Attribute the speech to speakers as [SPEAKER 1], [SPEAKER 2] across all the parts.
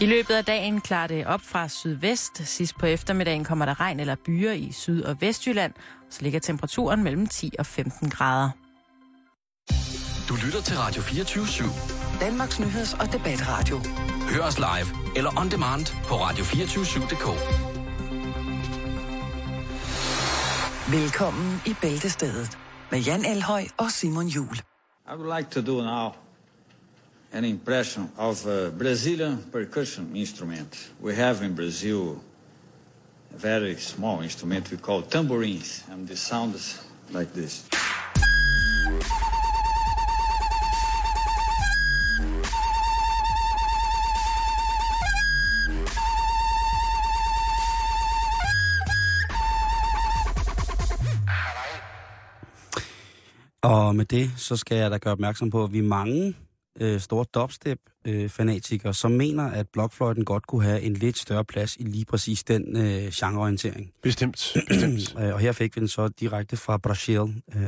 [SPEAKER 1] I løbet af dagen klarer det op fra sydvest. Sidst på eftermiddagen kommer der regn eller byer i Syd- og Vestjylland. Så ligger temperaturen mellem 10 og 15 grader.
[SPEAKER 2] Du lytter til Radio 24 /7.
[SPEAKER 3] Danmarks Nyheds- og Debatradio.
[SPEAKER 2] Hør os live eller on demand på radio247.dk.
[SPEAKER 3] Velkommen i Bæltestedet med Jan Elhøj og Simon Jul.
[SPEAKER 4] I would like to do now an impression of a Brazilian percussion instrument. We have in Brazil a very small instrument we call tambourines, and the sound is like this.
[SPEAKER 5] Og med det, så skal jeg da gøre opmærksom på, at vi er mange øh, store dubstep-fanatikere, som mener, at blokfløjten godt kunne have en lidt større plads i lige præcis den øh, genreorientering.
[SPEAKER 6] Bestemt, bestemt.
[SPEAKER 5] Øh, og her fik vi den så direkte fra Brasil. Øh,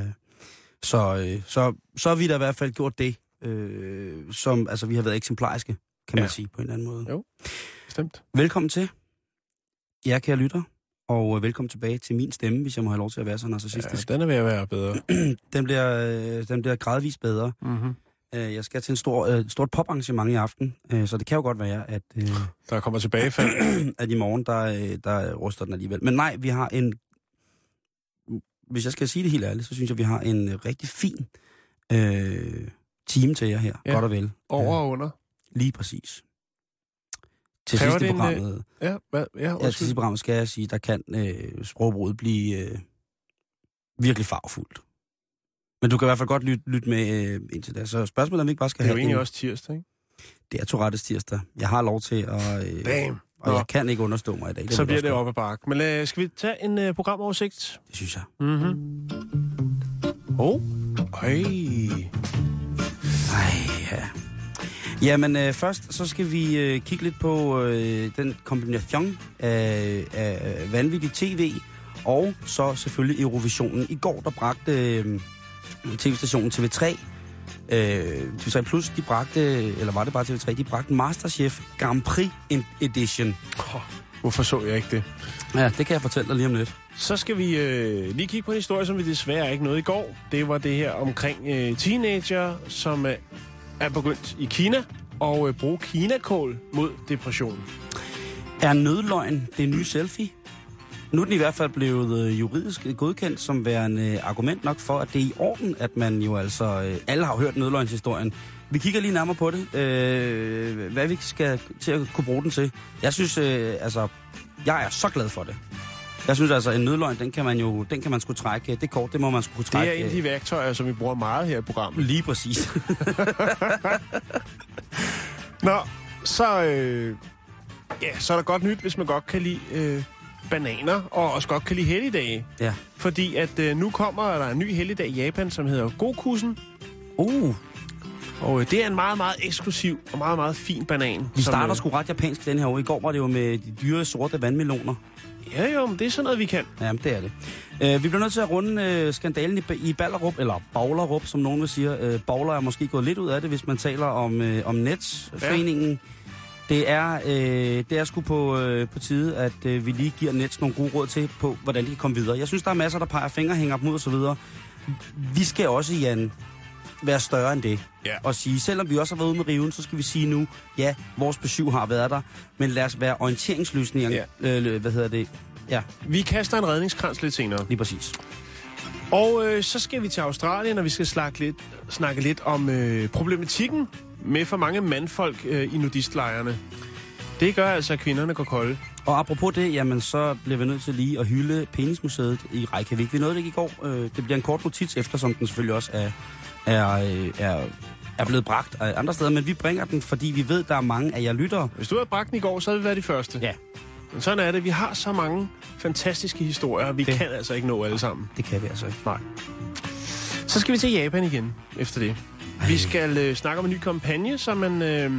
[SPEAKER 5] så, øh, så, så har vi da i hvert fald gjort det, øh, som altså, vi har været eksemplariske, kan man
[SPEAKER 6] Ja.
[SPEAKER 5] sige på en eller anden måde.
[SPEAKER 6] Jo. Bestemt.
[SPEAKER 5] Velkommen til, jer kære lytter, og øh, velkommen tilbage til min stemme, hvis jeg må have lov til at være så
[SPEAKER 6] Ja,
[SPEAKER 5] narcissistisk.
[SPEAKER 6] den er ved at være bedre.
[SPEAKER 5] Den, bliver, øh, den bliver gradvist bedre.
[SPEAKER 6] Mm-hmm.
[SPEAKER 5] Øh, Jeg skal til en stor, øh, stort poparrangement i aften, øh, så det kan jo godt være, at, øh,
[SPEAKER 6] Der kommer tilbagefald.
[SPEAKER 5] at i morgen, der, øh, der ryster den alligevel. Men nej, vi har en... Hvis jeg skal sige det helt ærligt, så synes jeg, vi har en øh, rigtig fin øh, team til jer her.
[SPEAKER 6] Ja.
[SPEAKER 5] Godt og vel.
[SPEAKER 6] Over og under.
[SPEAKER 5] lige præcis. Til
[SPEAKER 6] Kræver
[SPEAKER 5] sidst i
[SPEAKER 6] det en, øh,
[SPEAKER 5] programmet,
[SPEAKER 6] Ja, hvad? Ja,
[SPEAKER 5] ja, til sidst i
[SPEAKER 6] undskyld.
[SPEAKER 5] programmet skal jeg sige, der kan øh, sprogbruget blive øh, virkelig farvefuldt. Men du kan i hvert fald godt lytte, lytte med øh, indtil da. Så spørgsmålet er, om vi ikke bare skal
[SPEAKER 6] Det er jo
[SPEAKER 5] have
[SPEAKER 6] egentlig
[SPEAKER 5] en,
[SPEAKER 6] også tirsdag, ikke?
[SPEAKER 5] Det er Tourettes tirsdag. Jeg har lov til at... Øh,
[SPEAKER 6] Damn.
[SPEAKER 5] og
[SPEAKER 6] Nå.
[SPEAKER 5] jeg kan ikke understå mig i dag.
[SPEAKER 6] Så
[SPEAKER 5] ved
[SPEAKER 6] bliver det op ad bakke. Men uh, skal vi tage en uh, programoversigt?
[SPEAKER 5] Det synes jeg.
[SPEAKER 6] Mhm. Oh. Øj.
[SPEAKER 5] Ej, ja. Jamen, øh, først så skal vi øh, kigge lidt på øh, den kombination af, af vanvittig tv, og så selvfølgelig Eurovisionen. I går, der bragte øh, tv-stationen TV3, øh, TV3 Plus, de bragte, eller var det bare TV3, de bragte Masterchef Grand Prix Edition.
[SPEAKER 6] Oh, hvorfor så jeg ikke det?
[SPEAKER 5] Ja, det kan jeg fortælle dig lige om lidt.
[SPEAKER 6] Så skal vi øh, lige kigge på en historie, som vi desværre ikke nåede i går. Det var det her omkring øh, teenager, som øh, er begyndt i Kina og øh, bruge kinakål mod depression.
[SPEAKER 5] Er nødløgn det nye selfie? Nu er den i hvert fald blevet øh, juridisk godkendt som værende øh, argument nok for, at det er i orden, at man jo altså... Øh, alle har jo hørt nødløgnshistorien. Vi kigger lige nærmere på det. Øh, hvad vi skal til at kunne bruge den til. Jeg synes, øh, altså... Jeg er så glad for det. Jeg synes altså, en nødløgn, den kan man jo den kan man skulle trække. Det kort, det må man skulle kunne
[SPEAKER 6] Det
[SPEAKER 5] trække.
[SPEAKER 6] er en af de værktøjer, som vi bruger meget her i programmet.
[SPEAKER 5] Lige præcis.
[SPEAKER 6] Nå, så, øh, ja, så er der godt nyt, hvis man godt kan lide øh, bananer, og også godt kan lide helligdage.
[SPEAKER 5] ja.
[SPEAKER 6] Fordi at øh, nu kommer der en ny helligdag i Japan, som hedder Gokusen.
[SPEAKER 5] Uh,
[SPEAKER 6] Og øh, det er en meget, meget eksklusiv og meget, meget fin banan.
[SPEAKER 5] vi starter
[SPEAKER 6] øh,
[SPEAKER 5] sgu ret japansk den her uge. I går var det jo med de dyre sorte vandmeloner.
[SPEAKER 6] Ja, jo, men det er sådan noget, vi kan.
[SPEAKER 5] Jamen, det er det. Uh, vi bliver nødt til at runde uh, skandalen i, i Ballerup, eller Baglerup, som nogen vil sige. Uh, Bagler er måske gået lidt ud af det, hvis man taler om, uh, om Nets-foreningen. Ja. Det er, uh, det er sgu på, uh, på tide, at uh, vi lige giver Nets nogle gode råd til, på hvordan de kan komme videre. Jeg synes, der er masser, der peger fingre, hænger dem ud osv. Vi skal også, Jan, være større end det.
[SPEAKER 6] Ja.
[SPEAKER 5] Og sige, selvom vi også har været ude med riven, så skal vi sige nu, ja, vores besøg har været der, men lad os være orienteringsløsninger. Ja. Øh, hvad hedder det? Ja,
[SPEAKER 6] Vi kaster en redningskrans lidt senere.
[SPEAKER 5] lige præcis.
[SPEAKER 6] Og øh, så skal vi til Australien, og vi skal snakke lidt, snakke lidt om øh, problematikken med for mange mandfolk øh, i nudistlejrene. Det gør altså, at kvinderne går kolde.
[SPEAKER 5] Og apropos det, jamen så bliver vi nødt til lige at hylde Penismuseet i Reykjavik. Vi nåede det ikke i går. Øh, Det bliver en kort notits, eftersom den selvfølgelig også er, er, øh, er, er blevet bragt af andre steder. Men vi bringer den, fordi vi ved, der er mange af jer lyttere.
[SPEAKER 6] Hvis du havde bragt den i går, så havde vi været de første.
[SPEAKER 5] Ja.
[SPEAKER 6] Men sådan er det. Vi har så mange fantastiske historier, vi
[SPEAKER 5] Det-
[SPEAKER 6] kan altså ikke nå alle sammen.
[SPEAKER 5] Det kan vi altså ikke.
[SPEAKER 6] Nej. Så skal vi til Japan igen efter det. Vi skal øh, snakke om en ny kampagne, som man øh,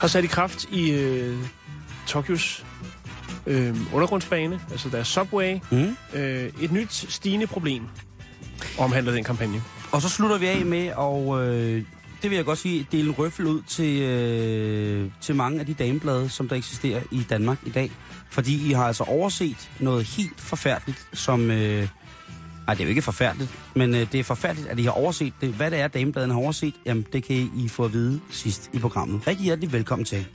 [SPEAKER 6] har sat i kraft i øh, Tokyos øh, undergrundsbane, altså deres subway.
[SPEAKER 5] Mm.
[SPEAKER 6] Øh, et nyt stigende problem omhandler den kampagne.
[SPEAKER 5] Og så slutter vi af med, og øh, det vil jeg godt sige, dele en røffel ud til, øh, til mange af de dameblade, som der eksisterer i Danmark i dag. Fordi I har altså overset noget helt forfærdeligt, som... Øh, Nej, det er jo ikke forfærdeligt, men øh, det er forfærdeligt, at I har overset det. Hvad det er, damebladene har overset, jamen det kan I få at vide sidst i programmet. Rigtig hjertelig velkommen til.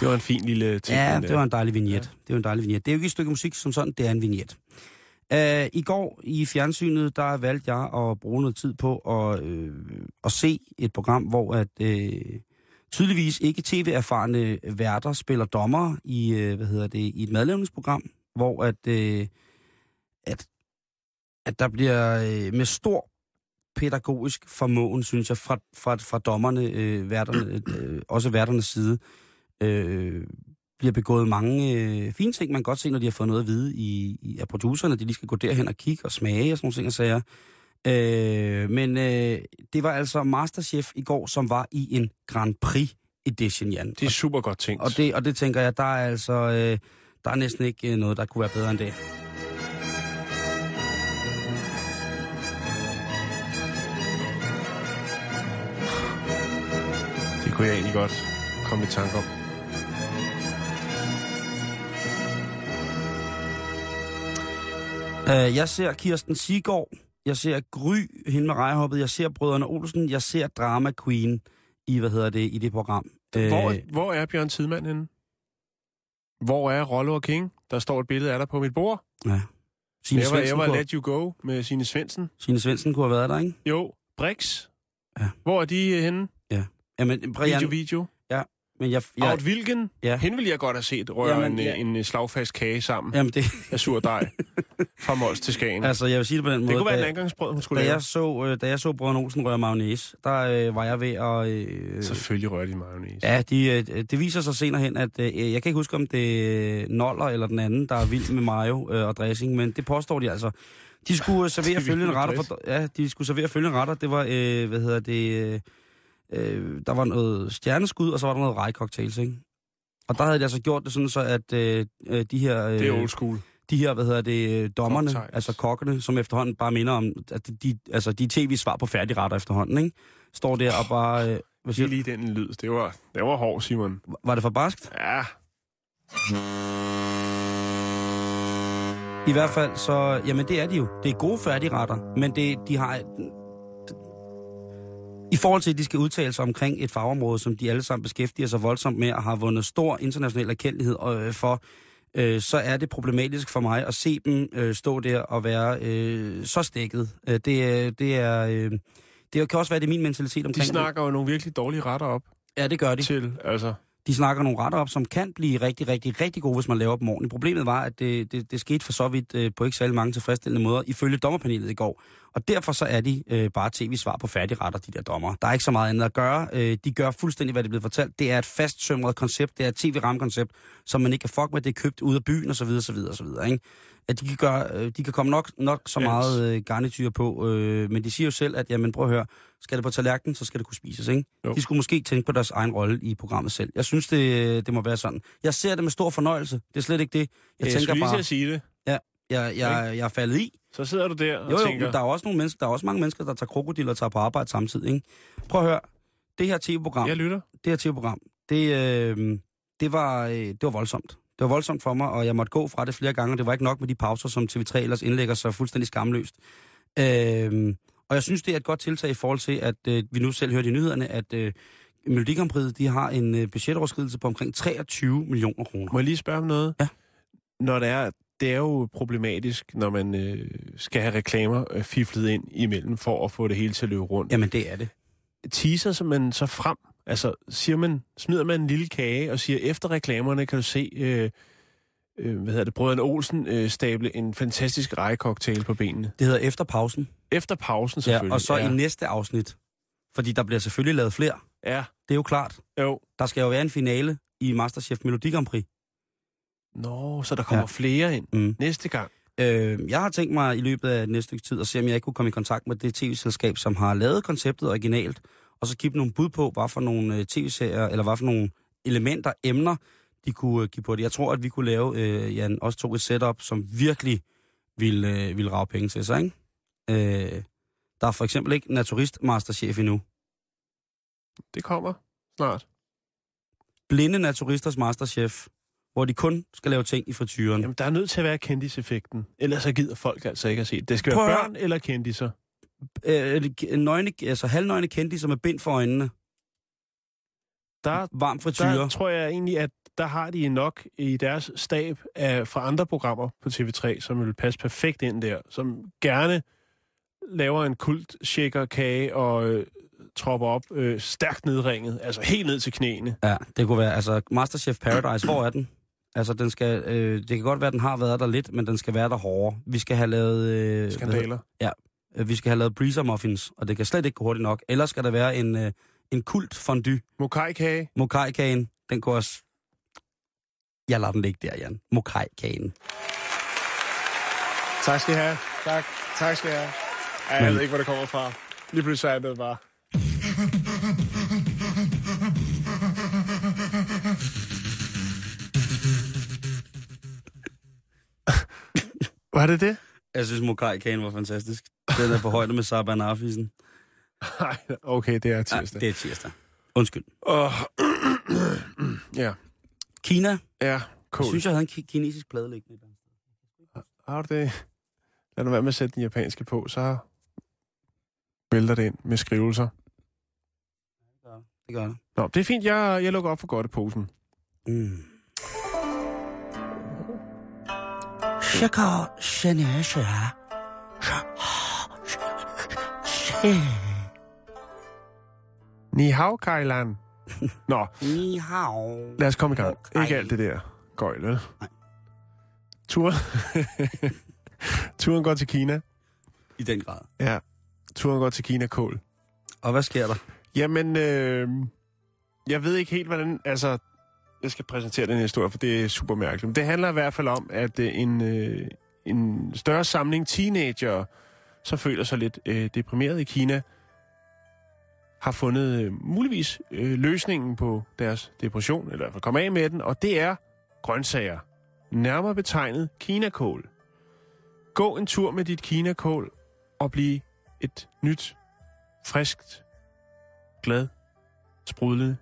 [SPEAKER 6] Det var en fin lille ting.
[SPEAKER 5] Ja, det var en dejlig vignet. Ja. Det var en dejlig vignet. Det er jo ikke et stykke musik som sådan, det er en vignet. Uh, I går i fjernsynet, der valgte jeg at bruge noget tid på at, øh, at se et program, hvor at øh, tydeligvis ikke tv-erfarne værter spiller dommer i, øh, hvad hedder det, i et madlavningsprogram, hvor at, øh, at, at der bliver øh, med stor pædagogisk formåen, synes jeg, fra, fra, fra dommerne, øh, værterne, øh, også værternes side, øh, bliver begået mange øh, fine ting. Man kan godt se, når de har fået noget at vide i, i, af producerne, at de lige skal gå derhen og kigge og smage og sådan nogle ting og sager. Øh, men øh, det var altså Masterchef i går, som var i en Grand Prix edition, Jan.
[SPEAKER 6] Det er super godt tænkt.
[SPEAKER 5] Og det, og det tænker jeg, der er altså øh, der er næsten ikke øh, noget, der kunne være bedre end det.
[SPEAKER 6] Det kunne jeg egentlig godt komme i tanke om.
[SPEAKER 5] Øh, jeg ser Kirsten Sigård, jeg ser Gry, hende med rejhoppet, jeg ser Brødrene Olsen, jeg ser Drama Queen i, hvad hedder det, i det program.
[SPEAKER 6] Hvor,
[SPEAKER 5] Øh,
[SPEAKER 6] hvor er Bjørn Tidemand henne? Hvor er Rollo og King? Der står et billede af dig på mit bord.
[SPEAKER 5] ja.
[SPEAKER 6] Var, jeg
[SPEAKER 5] Svendsen,
[SPEAKER 6] var
[SPEAKER 5] kunne,
[SPEAKER 6] Let You Go med sine Svendsen.
[SPEAKER 5] Signe Svendsen kunne have været der, ikke?
[SPEAKER 6] Jo, Brix.
[SPEAKER 5] Ja.
[SPEAKER 6] Hvor er de øh, henne?
[SPEAKER 5] Jamen, Brian,
[SPEAKER 6] Video, video.
[SPEAKER 5] Men jeg, jeg,
[SPEAKER 6] Out Wilgen.
[SPEAKER 5] Ja.
[SPEAKER 6] Hende ville jeg godt have set røre
[SPEAKER 5] Jamen,
[SPEAKER 6] en,
[SPEAKER 5] ja.
[SPEAKER 6] en, en slagfast kage sammen
[SPEAKER 5] jamen det,
[SPEAKER 6] af sur dej. Fra Mols til Skagen.
[SPEAKER 5] altså, jeg vil sige det på den måde.
[SPEAKER 6] det kunne være en angangsbrød, hun skulle
[SPEAKER 5] da
[SPEAKER 6] lave.
[SPEAKER 5] jeg så, øh, da jeg så Brødrene Olsen røre mayonnaise, der øh, var jeg ved at... Øh,
[SPEAKER 6] Selvfølgelig rører de mayonnaise.
[SPEAKER 5] ja, de, øh, det viser sig senere hen, at øh, jeg kan ikke huske, om det er Noller eller den anden, der er vild med mayo øh, og dressing, men det påstår de altså. De skulle øh, servere
[SPEAKER 6] er
[SPEAKER 5] følgende retter. For, ja, de skulle servere følgende retter. Det var, øh, hvad hedder det... Øh, øh, der var noget stjerneskud, og så var der noget rejcocktails, ikke? Og der havde de altså gjort det sådan så, at øh, øh, de her... Øh,
[SPEAKER 6] Det er old school.
[SPEAKER 5] de her, hvad hedder det, øh, dommerne,
[SPEAKER 6] Cocktails.
[SPEAKER 5] altså kokkene, som efterhånden bare minder om, at de, altså de tv-svar på færdigretter efterhånden, ikke? Står der og bare... Øh, hvad siger,
[SPEAKER 6] lige den lyd. Det var, det var hård, Simon.
[SPEAKER 5] var det for barskt?
[SPEAKER 6] Ja.
[SPEAKER 5] I hvert fald, så... Jamen, det er de jo. Det er gode færdigretter, men det, de har... I forhold til, at de skal udtale sig omkring et fagområde, som de alle sammen beskæftiger sig voldsomt med og har vundet stor international erkendelighed øh, for, øh, så er det problematisk for mig at se dem øh, stå der og være øh, så stikket. Øh, det, er- det er... Øh, det kan også være, det er min mentalitet
[SPEAKER 6] De
[SPEAKER 5] omkring det.
[SPEAKER 6] snakker jo nogle virkelig dårlige retter op
[SPEAKER 5] Ja, det gør de.
[SPEAKER 6] til, altså...
[SPEAKER 5] De snakker nogle retter op, som kan blive rigtig, rigtig, rigtig gode, hvis man laver dem ordentligt. Problemet var, at det, det, det skete for så vidt øh, på ikke særlig mange tilfredsstillende måder, ifølge dommerpanelet i går. Og derfor så er de øh, bare tv-svar på færdigretter, de der dommer. Der er ikke så meget andet at gøre. Øh, de gør fuldstændig, hvad det er blevet fortalt. Det er et fastsømret koncept. Det er et tv-ramkoncept, som man ikke kan fuck med. Det er købt ud af byen, osv. osv., osv. Ikke? At de kan, gøre, øh, de kan komme nok, nok så
[SPEAKER 6] Yes.
[SPEAKER 5] meget øh, garnityr på, øh, men de siger jo selv, at jamen, prøv at høre, skal det på tallerkenen, så skal det kunne spises, ikke?
[SPEAKER 6] Jo.
[SPEAKER 5] De skulle måske tænke på deres egen rolle i programmet selv. Jeg synes, det, det må være sådan. Jeg ser det med stor fornøjelse. Det er slet ikke det. Jeg,
[SPEAKER 6] Jeg, jeg
[SPEAKER 5] tænker bare,
[SPEAKER 6] at sige det.
[SPEAKER 5] Jeg, jeg, jeg er faldet i.
[SPEAKER 6] Så sidder du der og
[SPEAKER 5] Jo, jo,
[SPEAKER 6] tænker...
[SPEAKER 5] men der er også nogle mennesker, der er også mange mennesker, der tager krokodiller og tager på arbejde samtidig, ikke? Prøv at høre. Det her tv-program,
[SPEAKER 6] Jeg lytter.
[SPEAKER 5] det her tv-program, det, øh, det, var, øh, det var voldsomt. Det var voldsomt for mig, og jeg måtte gå fra det flere gange, det var ikke nok med de pauser, som TV3 ellers indlægger så fuldstændig skamløst. Øh, og jeg synes, det er et godt tiltag i forhold til, at øh, vi nu selv hørte i nyhederne, at øh, Melodi Grand Prix, de har en øh, budgetoverskridelse på omkring 23 millioner kroner.
[SPEAKER 6] Må jeg lige spørge om noget?
[SPEAKER 5] Ja.
[SPEAKER 6] Når det er, det er jo problematisk, når man øh, skal have reklamer øh, fiflet ind imellem for at få det hele til at løbe rundt.
[SPEAKER 5] Jamen, det er det.
[SPEAKER 6] Teaser som man så frem, altså siger man, smider man en lille kage og siger, efter reklamerne kan du se, øh, øh, hvad hedder det, brødrene Olsen øh, stable en fantastisk rejecocktail på benene.
[SPEAKER 5] Det hedder Efter Pausen.
[SPEAKER 6] Efter pausen
[SPEAKER 5] Ja,
[SPEAKER 6] selvfølgelig.
[SPEAKER 5] og så ja. i næste afsnit, fordi der bliver selvfølgelig lavet flere.
[SPEAKER 6] Ja,
[SPEAKER 5] Det er jo klart.
[SPEAKER 6] jo.
[SPEAKER 5] Der skal jo være en finale i Masterchef Melodi Grand Prix.
[SPEAKER 6] Nå, så der kommer
[SPEAKER 5] Ja.
[SPEAKER 6] flere ind
[SPEAKER 5] Mm.
[SPEAKER 6] næste gang.
[SPEAKER 5] Øh, jeg har tænkt mig i løbet af næste stykke tid at se, om jeg ikke kunne komme i kontakt med det tv-selskab, som har lavet konceptet originalt, og så give dem nogle bud på, hvad for nogle øh, tv-serier, eller hvad for nogle elementer, emner, de kunne øh, give på det. Jeg tror, at vi kunne lave, øh, Jan, også to et setup, som virkelig ville, øh, ville rave penge til sig, ikke? Øh, der er for eksempel ikke naturist masterchef endnu.
[SPEAKER 6] Det kommer snart.
[SPEAKER 5] Blinde naturisters masterchef, hvor de kun skal lave ting i frityren.
[SPEAKER 6] Jamen, der er nødt til at være kendiseffekten. Ellers så gider folk altså ikke at se det. Skal
[SPEAKER 5] Prøv
[SPEAKER 6] være børn eller kendiser.
[SPEAKER 5] Øh, nøgne, altså halvnøgne kendte med bind for øjnene.
[SPEAKER 6] Der,
[SPEAKER 5] Varm frityre.
[SPEAKER 6] der tror jeg egentlig, at der har de nok i deres stab af, fra andre programmer på TV3, som vil passe perfekt ind der. Som gerne laver en kult kage og øh, tropper op øh, stærkt nedringet. Altså helt ned til knæene.
[SPEAKER 5] Ja, det kunne være, altså Masterchef Paradise, hvor er den? Altså, den skal, øh, det kan godt være, at den har været der lidt, men den skal være der hårdere. Vi skal have lavet... Øh,
[SPEAKER 6] Skandaler.
[SPEAKER 5] Øh, Vi skal have lavet breezer muffins, og det kan slet ikke gå hurtigt nok. Ellers skal der være en, øh, en kult fondue.
[SPEAKER 6] Mokai-kage.
[SPEAKER 5] Mokai-kagen, den kunne også... Jeg lader den ligge der, Jan. Mokai-kagen.
[SPEAKER 6] Tak skal I have. Tak. Tak skal I have. Ej, jeg
[SPEAKER 5] Men-
[SPEAKER 6] ved ikke, hvor det kommer fra. Lige pludselig er det bare... Var det det?
[SPEAKER 5] Jeg synes, Mokai-kagen var fantastisk. Den er på højde med Saban Arfisen.
[SPEAKER 6] Nej, okay, det er
[SPEAKER 5] Ja,
[SPEAKER 6] tirsdag.
[SPEAKER 5] det er tirsdag. Undskyld.
[SPEAKER 6] Åh, ja,
[SPEAKER 5] Kina.
[SPEAKER 6] ja,
[SPEAKER 5] Jeg
[SPEAKER 6] cool.
[SPEAKER 5] synes, jeg havde en ki- kinesisk plade liggende.
[SPEAKER 6] Har du det? Lad nu være med at sætte den japanske på, så vælter det ind med skrivelser.
[SPEAKER 5] Det gør det.
[SPEAKER 6] Nå, det er fint. Jeg, jeg lukker op for godt posen.
[SPEAKER 5] Mm. 这个是你是是是
[SPEAKER 6] Ni hao, Kailan. Nå,
[SPEAKER 5] ni hao.
[SPEAKER 6] lad os komme i gang.
[SPEAKER 5] Okay.
[SPEAKER 6] Ikke alt det der gøjl, vel?
[SPEAKER 5] Nej.
[SPEAKER 6] Turen. Turen går til Kina.
[SPEAKER 5] I den grad.
[SPEAKER 6] Ja. Turen går til Kina Kål.
[SPEAKER 5] Og hvad sker der?
[SPEAKER 6] Jamen, øh, jeg ved ikke helt, hvordan... Altså, jeg skal præsentere den her historie, for det er super mærkeligt. Men det handler i hvert fald om, at øh, en, øh, en større samling teenager, så føler sig lidt øh, deprimeret i Kina, har fundet øh, muligvis øh, løsningen på deres depression, eller i hvert fald komme af med den, og det er grøntsager. Nærmere betegnet kinakål. Gå en tur med dit kinakål og bliv et nyt, friskt, glad, sprudlende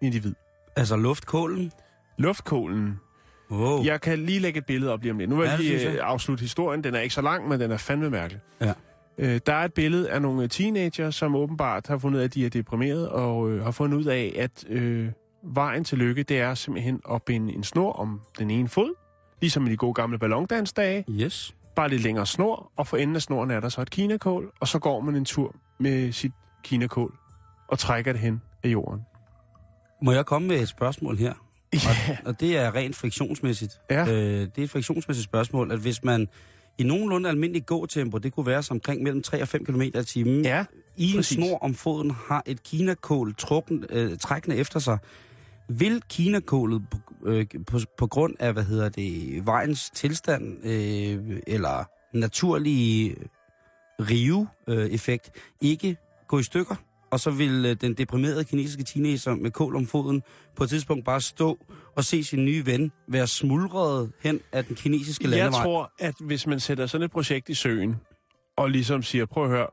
[SPEAKER 6] individ.
[SPEAKER 5] Altså luftkålen?
[SPEAKER 6] Luftkålen.
[SPEAKER 5] Wow.
[SPEAKER 6] Jeg kan lige lægge et billede op lige om lidt. Nu vil
[SPEAKER 5] Ja,
[SPEAKER 6] jeg lige
[SPEAKER 5] jeg.
[SPEAKER 6] øh, afslutte historien. Den er ikke så lang, men den er fandme mærkelig.
[SPEAKER 5] Ja.
[SPEAKER 6] Øh, der er et billede af nogle teenager, som åbenbart har fundet ud af, at de er deprimeret, og øh, har fundet ud af, at øh, vejen til lykke, det er simpelthen at binde en snor om den ene fod, ligesom i de gode gamle ballondansdage.
[SPEAKER 5] Yes.
[SPEAKER 6] Bare lidt længere snor, og for enden af snoren er der så et kinakål, og så går man en tur med sit kinakål og trækker det hen af jorden.
[SPEAKER 5] Må jeg komme med et spørgsmål her?
[SPEAKER 6] Ja.
[SPEAKER 5] Og det er rent friktionsmæssigt.
[SPEAKER 6] Ja.
[SPEAKER 5] Øh, det er et friktionsmæssigt spørgsmål, at hvis man i nogenlunde almindelig gåtempo, det kunne være så omkring mellem 3 og 5 km i timen,
[SPEAKER 6] Ja,
[SPEAKER 5] i en snor om foden har et kinakål trukken, øh, trækkende efter sig, vil kinakålet på, øh, på, på grund af, hvad hedder det, vejens tilstand, øh, eller naturlige rive-effekt, ikke gå i stykker? Og så vil øh, den deprimerede kinesiske teenager med kål om foden på et tidspunkt bare stå og se sin nye ven være smuldret hen af den kinesiske
[SPEAKER 6] Jeg
[SPEAKER 5] landevej.
[SPEAKER 6] tror, at hvis man sætter sådan et projekt i søen, og ligesom siger, prøv at høre,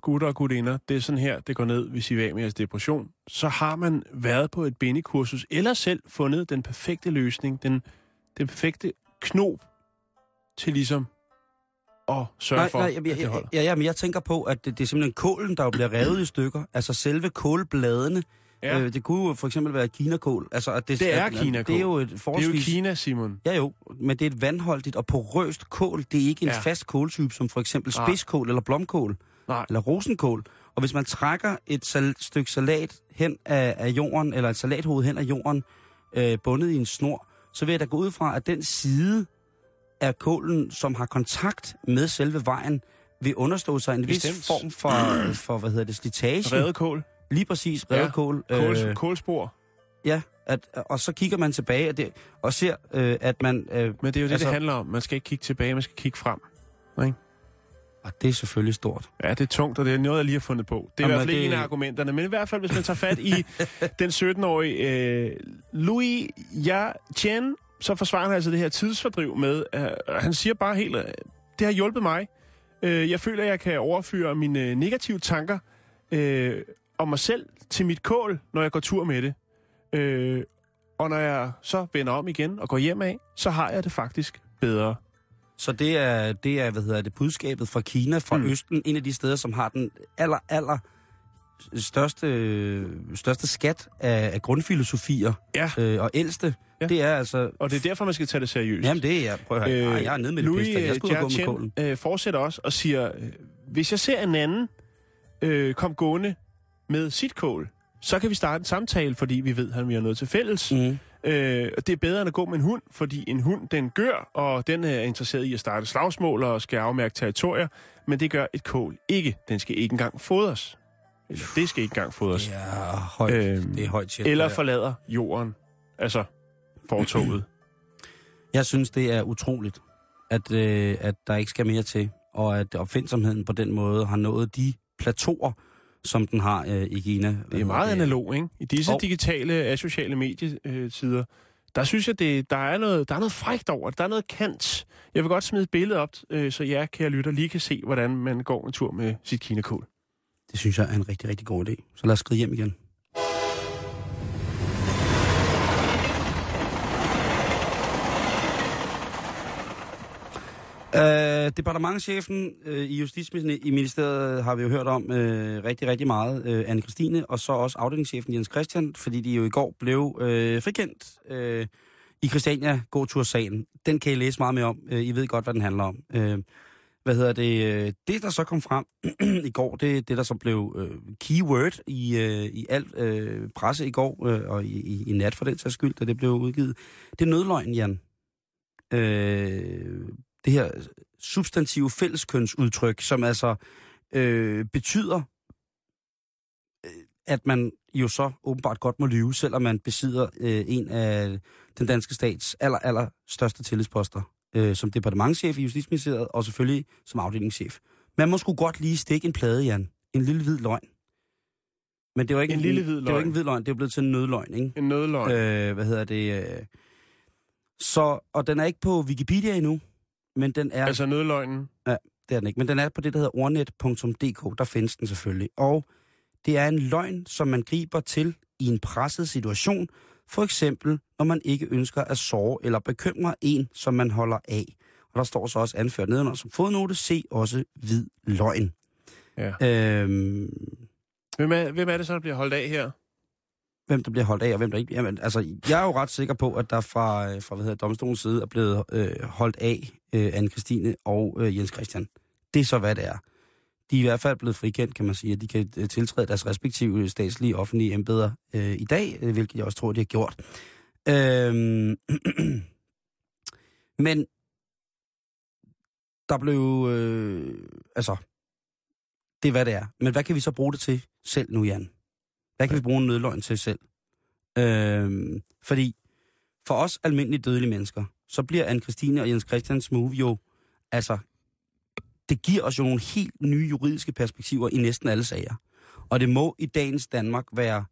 [SPEAKER 6] gutter og gutinder, det er sådan her, det går ned, hvis I af med jeres depression, så har man været på et bindekursus, eller selv fundet den perfekte løsning, den, den perfekte knop til ligesom at sørge
[SPEAKER 5] Nej,
[SPEAKER 6] for,
[SPEAKER 5] nej,
[SPEAKER 6] at
[SPEAKER 5] jeg,
[SPEAKER 6] det
[SPEAKER 5] jeg,
[SPEAKER 6] holder.
[SPEAKER 5] ja, ja, men jeg tænker på, at det, det er simpelthen kålen, der jo bliver revet i stykker. Altså selve kålbladene.
[SPEAKER 6] Ja.
[SPEAKER 5] Øh, det kunne jo for eksempel være kinakål. Altså, at det,
[SPEAKER 6] Det er
[SPEAKER 5] at,
[SPEAKER 6] kinakål.
[SPEAKER 5] Det er jo et
[SPEAKER 6] Det er jo
[SPEAKER 5] forholdsvis...
[SPEAKER 6] Kina, Simon.
[SPEAKER 5] Ja jo, men det er et vandholdigt og porøst kål. Det er ikke en
[SPEAKER 6] Ja.
[SPEAKER 5] ja. fast kåltype, som for eksempel
[SPEAKER 6] Nej.
[SPEAKER 5] spidskål eller blomkål
[SPEAKER 6] Nej.
[SPEAKER 5] eller rosenkål. Og hvis man trækker et sal- stykke salat hen af, af jorden, eller et salathoved hen af jorden, øh, bundet i en snor, så vil jeg da gå ud fra, at den side af kålen, som har kontakt med selve vejen, vil understå sig en
[SPEAKER 6] Bestemt.
[SPEAKER 5] vis form for, for hvad hedder det, slitage.
[SPEAKER 6] Revet kål.
[SPEAKER 5] Lige præcis,
[SPEAKER 6] Ja.
[SPEAKER 5] revet kål.
[SPEAKER 6] Kål,
[SPEAKER 5] Øh,
[SPEAKER 6] kålspor.
[SPEAKER 5] ja, at, og så kigger man tilbage og, det, og ser, øh, at man... Øh,
[SPEAKER 6] Men det er jo det,
[SPEAKER 5] altså-
[SPEAKER 6] det handler om. Man skal ikke kigge tilbage, man skal kigge frem. Ikke?
[SPEAKER 5] Og det er selvfølgelig stort.
[SPEAKER 6] Ja, det er tungt, og det er noget, jeg lige har fundet på. Det er
[SPEAKER 5] Jamen,
[SPEAKER 6] i hvert fald
[SPEAKER 5] det-
[SPEAKER 6] ikke en af argumenterne, men i hvert fald, hvis man tager fat i den 17-årige øh, Louis Yachien, så forsvarer han altså det her tidsfordriv med, øh, han siger bare helt, øh, det har hjulpet mig. Øh, jeg føler, at jeg kan overføre mine negative tanker øh, om mig selv til mit kål, når jeg går tur med det. Øh, og når jeg så vender om igen og går hjem af, så har jeg det faktisk bedre.
[SPEAKER 5] Så det er, det er hvad hedder det, budskabet fra Kina, fra
[SPEAKER 6] mm.
[SPEAKER 5] Østen, en af de steder, som har den aller, aller største, største skat af, af grundfilosofier
[SPEAKER 6] Ja.
[SPEAKER 5] øh, og ældste.
[SPEAKER 6] Ja.
[SPEAKER 5] Det er altså...
[SPEAKER 6] Og det er derfor, man skal tage det seriøst.
[SPEAKER 5] Jamen det er jeg. Prøv at høre. Øh, jeg er nede med det
[SPEAKER 6] Louis
[SPEAKER 5] piste. Jeg skulle gå med kålen.
[SPEAKER 6] øh, fortsætter også og siger, øh, hvis jeg ser en anden øh, kom gående med sit kål, så kan vi starte en samtale, fordi vi ved, at vi har noget til fælles. Mm. Øh, det er bedre end at gå med en hund, fordi en hund, den gør, og den er interesseret i at starte slagsmål og skal afmærke territorier, men det gør et kål ikke. Den skal ikke engang fodres. Eller det skal ikke engang fodres.
[SPEAKER 5] Ja, højt.
[SPEAKER 6] Øhm,
[SPEAKER 5] det er højt shit.
[SPEAKER 6] Eller forlader jorden. Altså fortoget.
[SPEAKER 5] Jeg synes, det er utroligt, at, øh, at der ikke skal mere til, og at opfindsomheden på den måde har nået de plateauer, som den har øh, i Kina.
[SPEAKER 6] Det er meget analog, ikke? I disse
[SPEAKER 5] Og-
[SPEAKER 6] digitale, asociale medietider, der synes jeg, det, der, er noget, der er noget frægt over. Der er noget kant. Jeg vil godt smide et billede op, øh, så jer, kære lytter, lige kan se, hvordan man går en tur med sit kinakål.
[SPEAKER 5] Det synes jeg er en rigtig, rigtig god idé. Så lad os skride hjem igen. Øh, departementchefen øh, i Justitsministeriet har vi jo hørt om øh, rigtig, rigtig meget, øh, anne Christine, og så også afdelingschefen Jens Christian, fordi de jo i går blev øh, frikendt øh, i Christiania gåtursagen. Den kan I læse meget mere om. Øh, I ved godt, hvad den handler om. Øh, hvad hedder det? Øh, det, der så kom frem i går, det det, der så blev øh, keyword i, øh, i alt øh, presse i går, øh, og i, i, i nat for den sags skyld, da det blev udgivet. Det er nødløgn, Jan. Øh, det her substantive fælleskønsudtryk, som altså øh, betyder, øh, at man jo så åbenbart godt må lyve, selvom man besidder øh, en af den danske stats aller, aller største tillidsposter, øh, som departementchef i Justitsministeriet, og selvfølgelig som afdelingschef. Man må sgu godt lige stikke en plade, Jan. En lille hvid løgn. Men det var ikke
[SPEAKER 6] En lille hvid
[SPEAKER 5] Det var
[SPEAKER 6] løgn.
[SPEAKER 5] ikke en hvid løgn, det er blevet til en nødløgn, ikke?
[SPEAKER 6] En nødløgn. Øh.
[SPEAKER 5] Hvad hedder det? Øh, så, og den er ikke på Wikipedia endnu, men den er,
[SPEAKER 6] Altså nødløgnen.
[SPEAKER 5] det er den ikke, men den er på det, der hedder ordnet.dk, der findes den selvfølgelig. Og det er en løgn, som man griber til i en presset situation, for eksempel når man ikke ønsker at sove eller bekymre en, som man holder af. Og der står så også anført nedenunder som fodnote, se også hvid løgn.
[SPEAKER 6] Ja.
[SPEAKER 5] Øhm,
[SPEAKER 6] Hvem, er, hvem er det så, der bliver holdt af her?
[SPEAKER 5] hvem der bliver holdt af, og hvem der ikke Jamen, altså, jeg er jo ret sikker på, at der fra, øh, fra hvad hedder, domstolens side er blevet øh, holdt af øh, anne Christine og øh, Jens Christian. Det er så, hvad det er. De er i hvert fald blevet frikendt, kan man sige, at de kan øh, tiltræde deres respektive statslige offentlige embeder øh, i dag, øh, hvilket jeg også tror, de har gjort. Øhm, men der blev, øh, altså, det er, hvad det er. Men hvad kan vi så bruge det til selv nu, Jan? Hvad kan vi bruge en nødløgn til selv? Øhm, fordi for os almindelige dødelige mennesker, så bliver anne Christine og Jens Christians move jo, altså, det giver os jo nogle helt nye juridiske perspektiver i næsten alle sager. Og det må i dagens Danmark være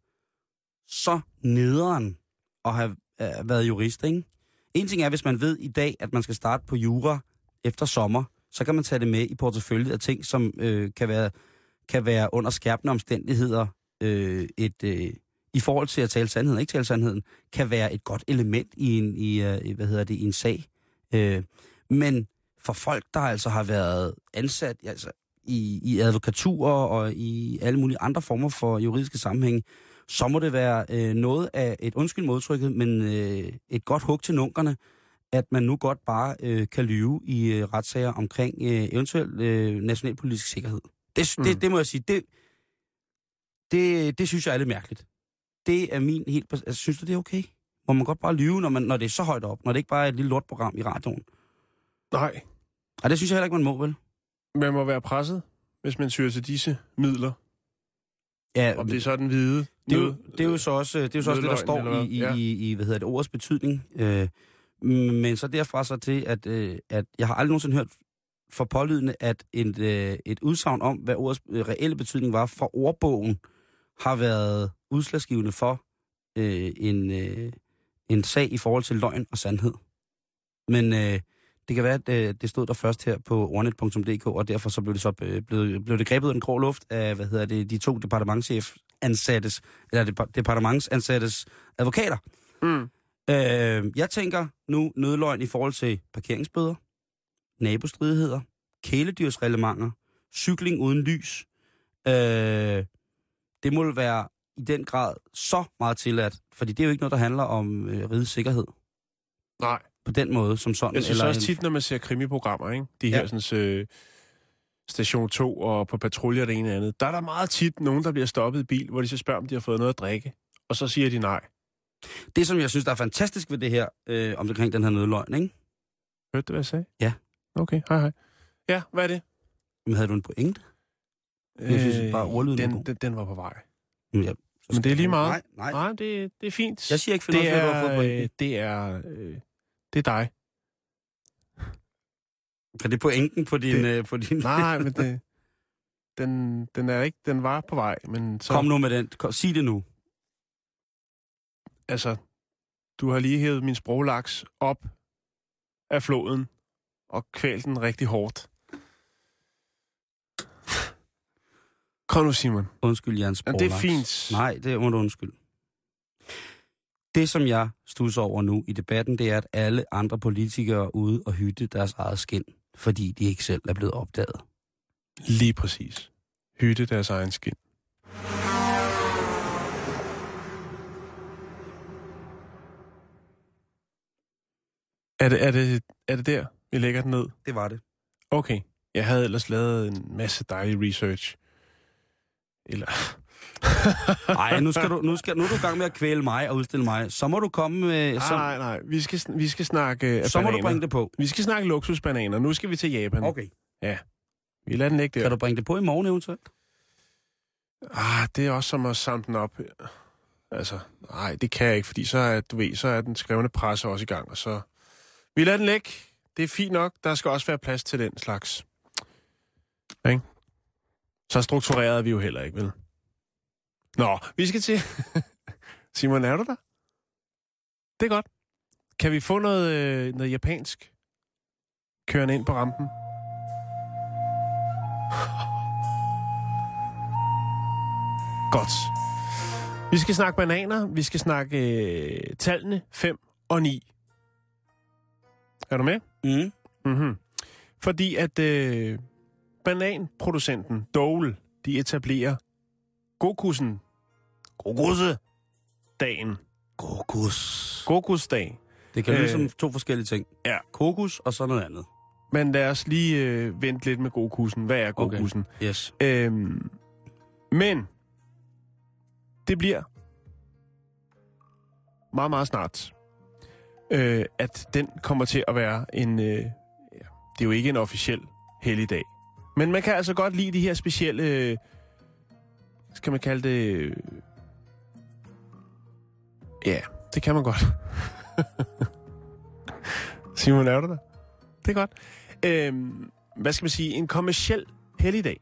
[SPEAKER 5] så nederen at have øh, været jurist, ikke? En ting er, hvis man ved i dag, at man skal starte på jura efter sommer, så kan man tage det med i porteføljet af ting, som øh, kan, være, kan være under skærpende omstændigheder øh, et, øh, i forhold til at tale sandheden og ikke tale sandheden, kan være et godt element i en, i, øh, hvad hedder det, i en sag. Øh, men for folk, der altså har været ansat altså, i, i advokaturer og i alle mulige andre former for juridiske sammenhænge, så må det være øh, noget af et undskyld modtrykket, men øh, et godt hug til nunkerne, at man nu godt bare øh, kan lyve i øh, retssager omkring øh, eventuel øh, nationalpolitisk sikkerhed. Det, mm. det, det må jeg sige, det, det, det synes jeg er lidt mærkeligt. Det er min helt... Altså, synes du, det er okay? Må man godt bare lyve, når, man, når det er så højt op, når det ikke bare er et lille lortprogram i radioen?
[SPEAKER 6] Nej,
[SPEAKER 5] Og det synes jeg heller ikke, man må, vel?
[SPEAKER 6] man må være presset, hvis man syr til disse midler.
[SPEAKER 5] Ja,
[SPEAKER 6] Om det er så den hvide.
[SPEAKER 5] det, er jo, det er jo så også det, er jo så også det der står i, i,
[SPEAKER 6] Ja.
[SPEAKER 5] i, i, hvad hedder det, ordets betydning. Øh, men så derfra så til, at, øh, at jeg har aldrig nogensinde hørt for pålydende, at et, øh, et udsagn om, hvad ordets øh, reelle betydning var for ordbogen, har været udslagsgivende for øh, en, øh, en sag i forhold til løgn og sandhed. Men øh, det kan være, at øh, det stod der først her på ordnet.dk, og derfor så blev det, så, øh, blev, blev det grebet af den grå luft af, hvad hedder det, de to departementchef ansattes, eller dep- departementsansattes advokater.
[SPEAKER 6] Mm.
[SPEAKER 5] Øh, jeg tænker nu nødløgn i forhold til parkeringsbøder, nabostridigheder, kæledyrsreglementer, cykling uden lys. Øh, det må være i den grad så meget tilladt, fordi det er jo ikke noget, der handler om øh, rigets sikkerhed
[SPEAKER 6] Nej.
[SPEAKER 5] På den måde som sådan.
[SPEAKER 6] Jeg synes
[SPEAKER 5] eller
[SPEAKER 6] også tit, når man ser krimiprogrammer, ikke? de
[SPEAKER 5] Ja.
[SPEAKER 6] her sådan, øh, station 2 og på patruljer det ene og andet, der er der meget tit nogen, der bliver stoppet i bil, hvor de så spørger, om de har fået noget at drikke. Og så siger de nej.
[SPEAKER 5] Det, som jeg synes, der er fantastisk ved det her, øh, omkring den her nødløgn, ikke?
[SPEAKER 6] Hørte du, hvad jeg sagde?
[SPEAKER 5] Ja.
[SPEAKER 6] Okay, hej hej. Ja, hvad er det?
[SPEAKER 5] Men havde du en pointe? Jeg synes bare, ordlyden
[SPEAKER 6] den, den, den var på vej.
[SPEAKER 5] Men, ja,
[SPEAKER 6] Men det er lige meget.
[SPEAKER 5] Nej, nej.
[SPEAKER 6] Nej, det, det er fint.
[SPEAKER 5] Jeg siger ikke, for
[SPEAKER 6] det
[SPEAKER 5] noget, før du har
[SPEAKER 6] er,
[SPEAKER 5] fået
[SPEAKER 6] øh, det er, øh, det er dig.
[SPEAKER 5] Er det pointen på din...
[SPEAKER 6] det-
[SPEAKER 5] øh, på din
[SPEAKER 6] Nej, men det, den, den er ikke, den var på vej, men så,
[SPEAKER 5] Kom nu med den. Kom, sig det nu.
[SPEAKER 6] altså, du har lige hævet min sproglaks op af floden og kvalt den rigtig hårdt. Kom nu, Simon.
[SPEAKER 5] Undskyld, Jens
[SPEAKER 6] Jamen, det er fint.
[SPEAKER 5] Nej, det må du undskylde. Det, som jeg stusser over nu i debatten, det er, at alle andre politikere er ude og hytte deres eget skin, fordi de ikke selv er blevet opdaget.
[SPEAKER 6] Lige præcis. Hytte deres egen skin. Er det, er, det, er det der, vi lægger den ned?
[SPEAKER 5] Det var det.
[SPEAKER 6] Okay. Jeg havde ellers lavet en masse dejlig research. Eller...
[SPEAKER 5] Nej, nu, skal du, nu, skal, nu er du i gang med at kvæle mig og udstille mig. Så må du komme med... Så,
[SPEAKER 6] Nej, nej, vi skal, vi skal snakke uh,
[SPEAKER 5] så må
[SPEAKER 6] bananer.
[SPEAKER 5] du bringe det på.
[SPEAKER 6] Vi skal snakke luksusbananer. Nu skal vi til Japan.
[SPEAKER 5] Okay.
[SPEAKER 6] Vi lader den ligge der.
[SPEAKER 5] Kan du bringe det på i morgen eventuelt?
[SPEAKER 6] Ah, det er også som at samle den op. Altså, nej, det kan jeg ikke, fordi så er, du ved, så er den skrevne presse også i gang, og så... Vi lader den ligge. Det er fint nok. Der skal også være plads til den slags. Ikke? Så struktureret er vi jo heller ikke, vel? Nå, vi skal til... Simon, er du der? Det er godt. Kan vi få noget, øh, noget japansk kørende ind på rampen? Godt. Vi skal snakke bananer. Vi skal snakke øh, tallene 5 og 9. Er du med?
[SPEAKER 5] Mm.
[SPEAKER 6] Mm-hmm. Fordi at øh, bananproducenten Dole, de etablerer Gokusen. Gokusse. Dagen.
[SPEAKER 5] Kokos.
[SPEAKER 6] Gokusdag.
[SPEAKER 5] Det kan lyde
[SPEAKER 6] Øh.
[SPEAKER 5] som to forskellige ting.
[SPEAKER 6] Ja.
[SPEAKER 5] Kokos og så noget andet.
[SPEAKER 6] Men lad os lige øh, vente lidt med Gokusen. Hvad er
[SPEAKER 5] Okay.
[SPEAKER 6] Gokusen?
[SPEAKER 5] Yes.
[SPEAKER 6] Øhm, men det bliver meget, meget snart, øh, at den kommer til at være en... Øh, ja, det er jo ikke en officiel helligdag. Men man kan altså godt lide de her specielle... Skal man kalde det... Øh, ja, det kan man godt. Simon, er du der? Det er godt. Øhm, hvad skal man sige? En kommersiel helligdag.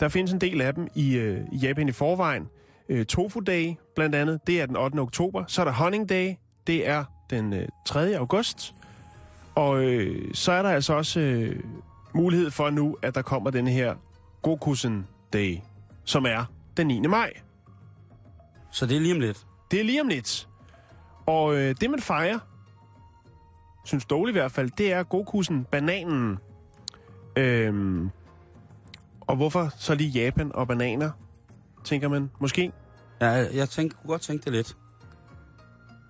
[SPEAKER 6] Der findes en del af dem i, øh, i Japan i forvejen. Øh, Tofu Day, blandt andet, det er den 8. oktober. Så er der Honning Day, det er den øh, 3. august. Og øh, så er der altså også øh, mulighed for nu, at der kommer den her Gokusen Day, som er den 9. maj.
[SPEAKER 5] Så det er lige om lidt.
[SPEAKER 6] Det er lige om lidt. Og øh, det, man fejrer, synes Dole i hvert fald, det er Gokusen, bananen. Øhm, og hvorfor så lige Japan og bananer, tænker man måske?
[SPEAKER 5] Ja, jeg tænker, kunne godt tænke det lidt.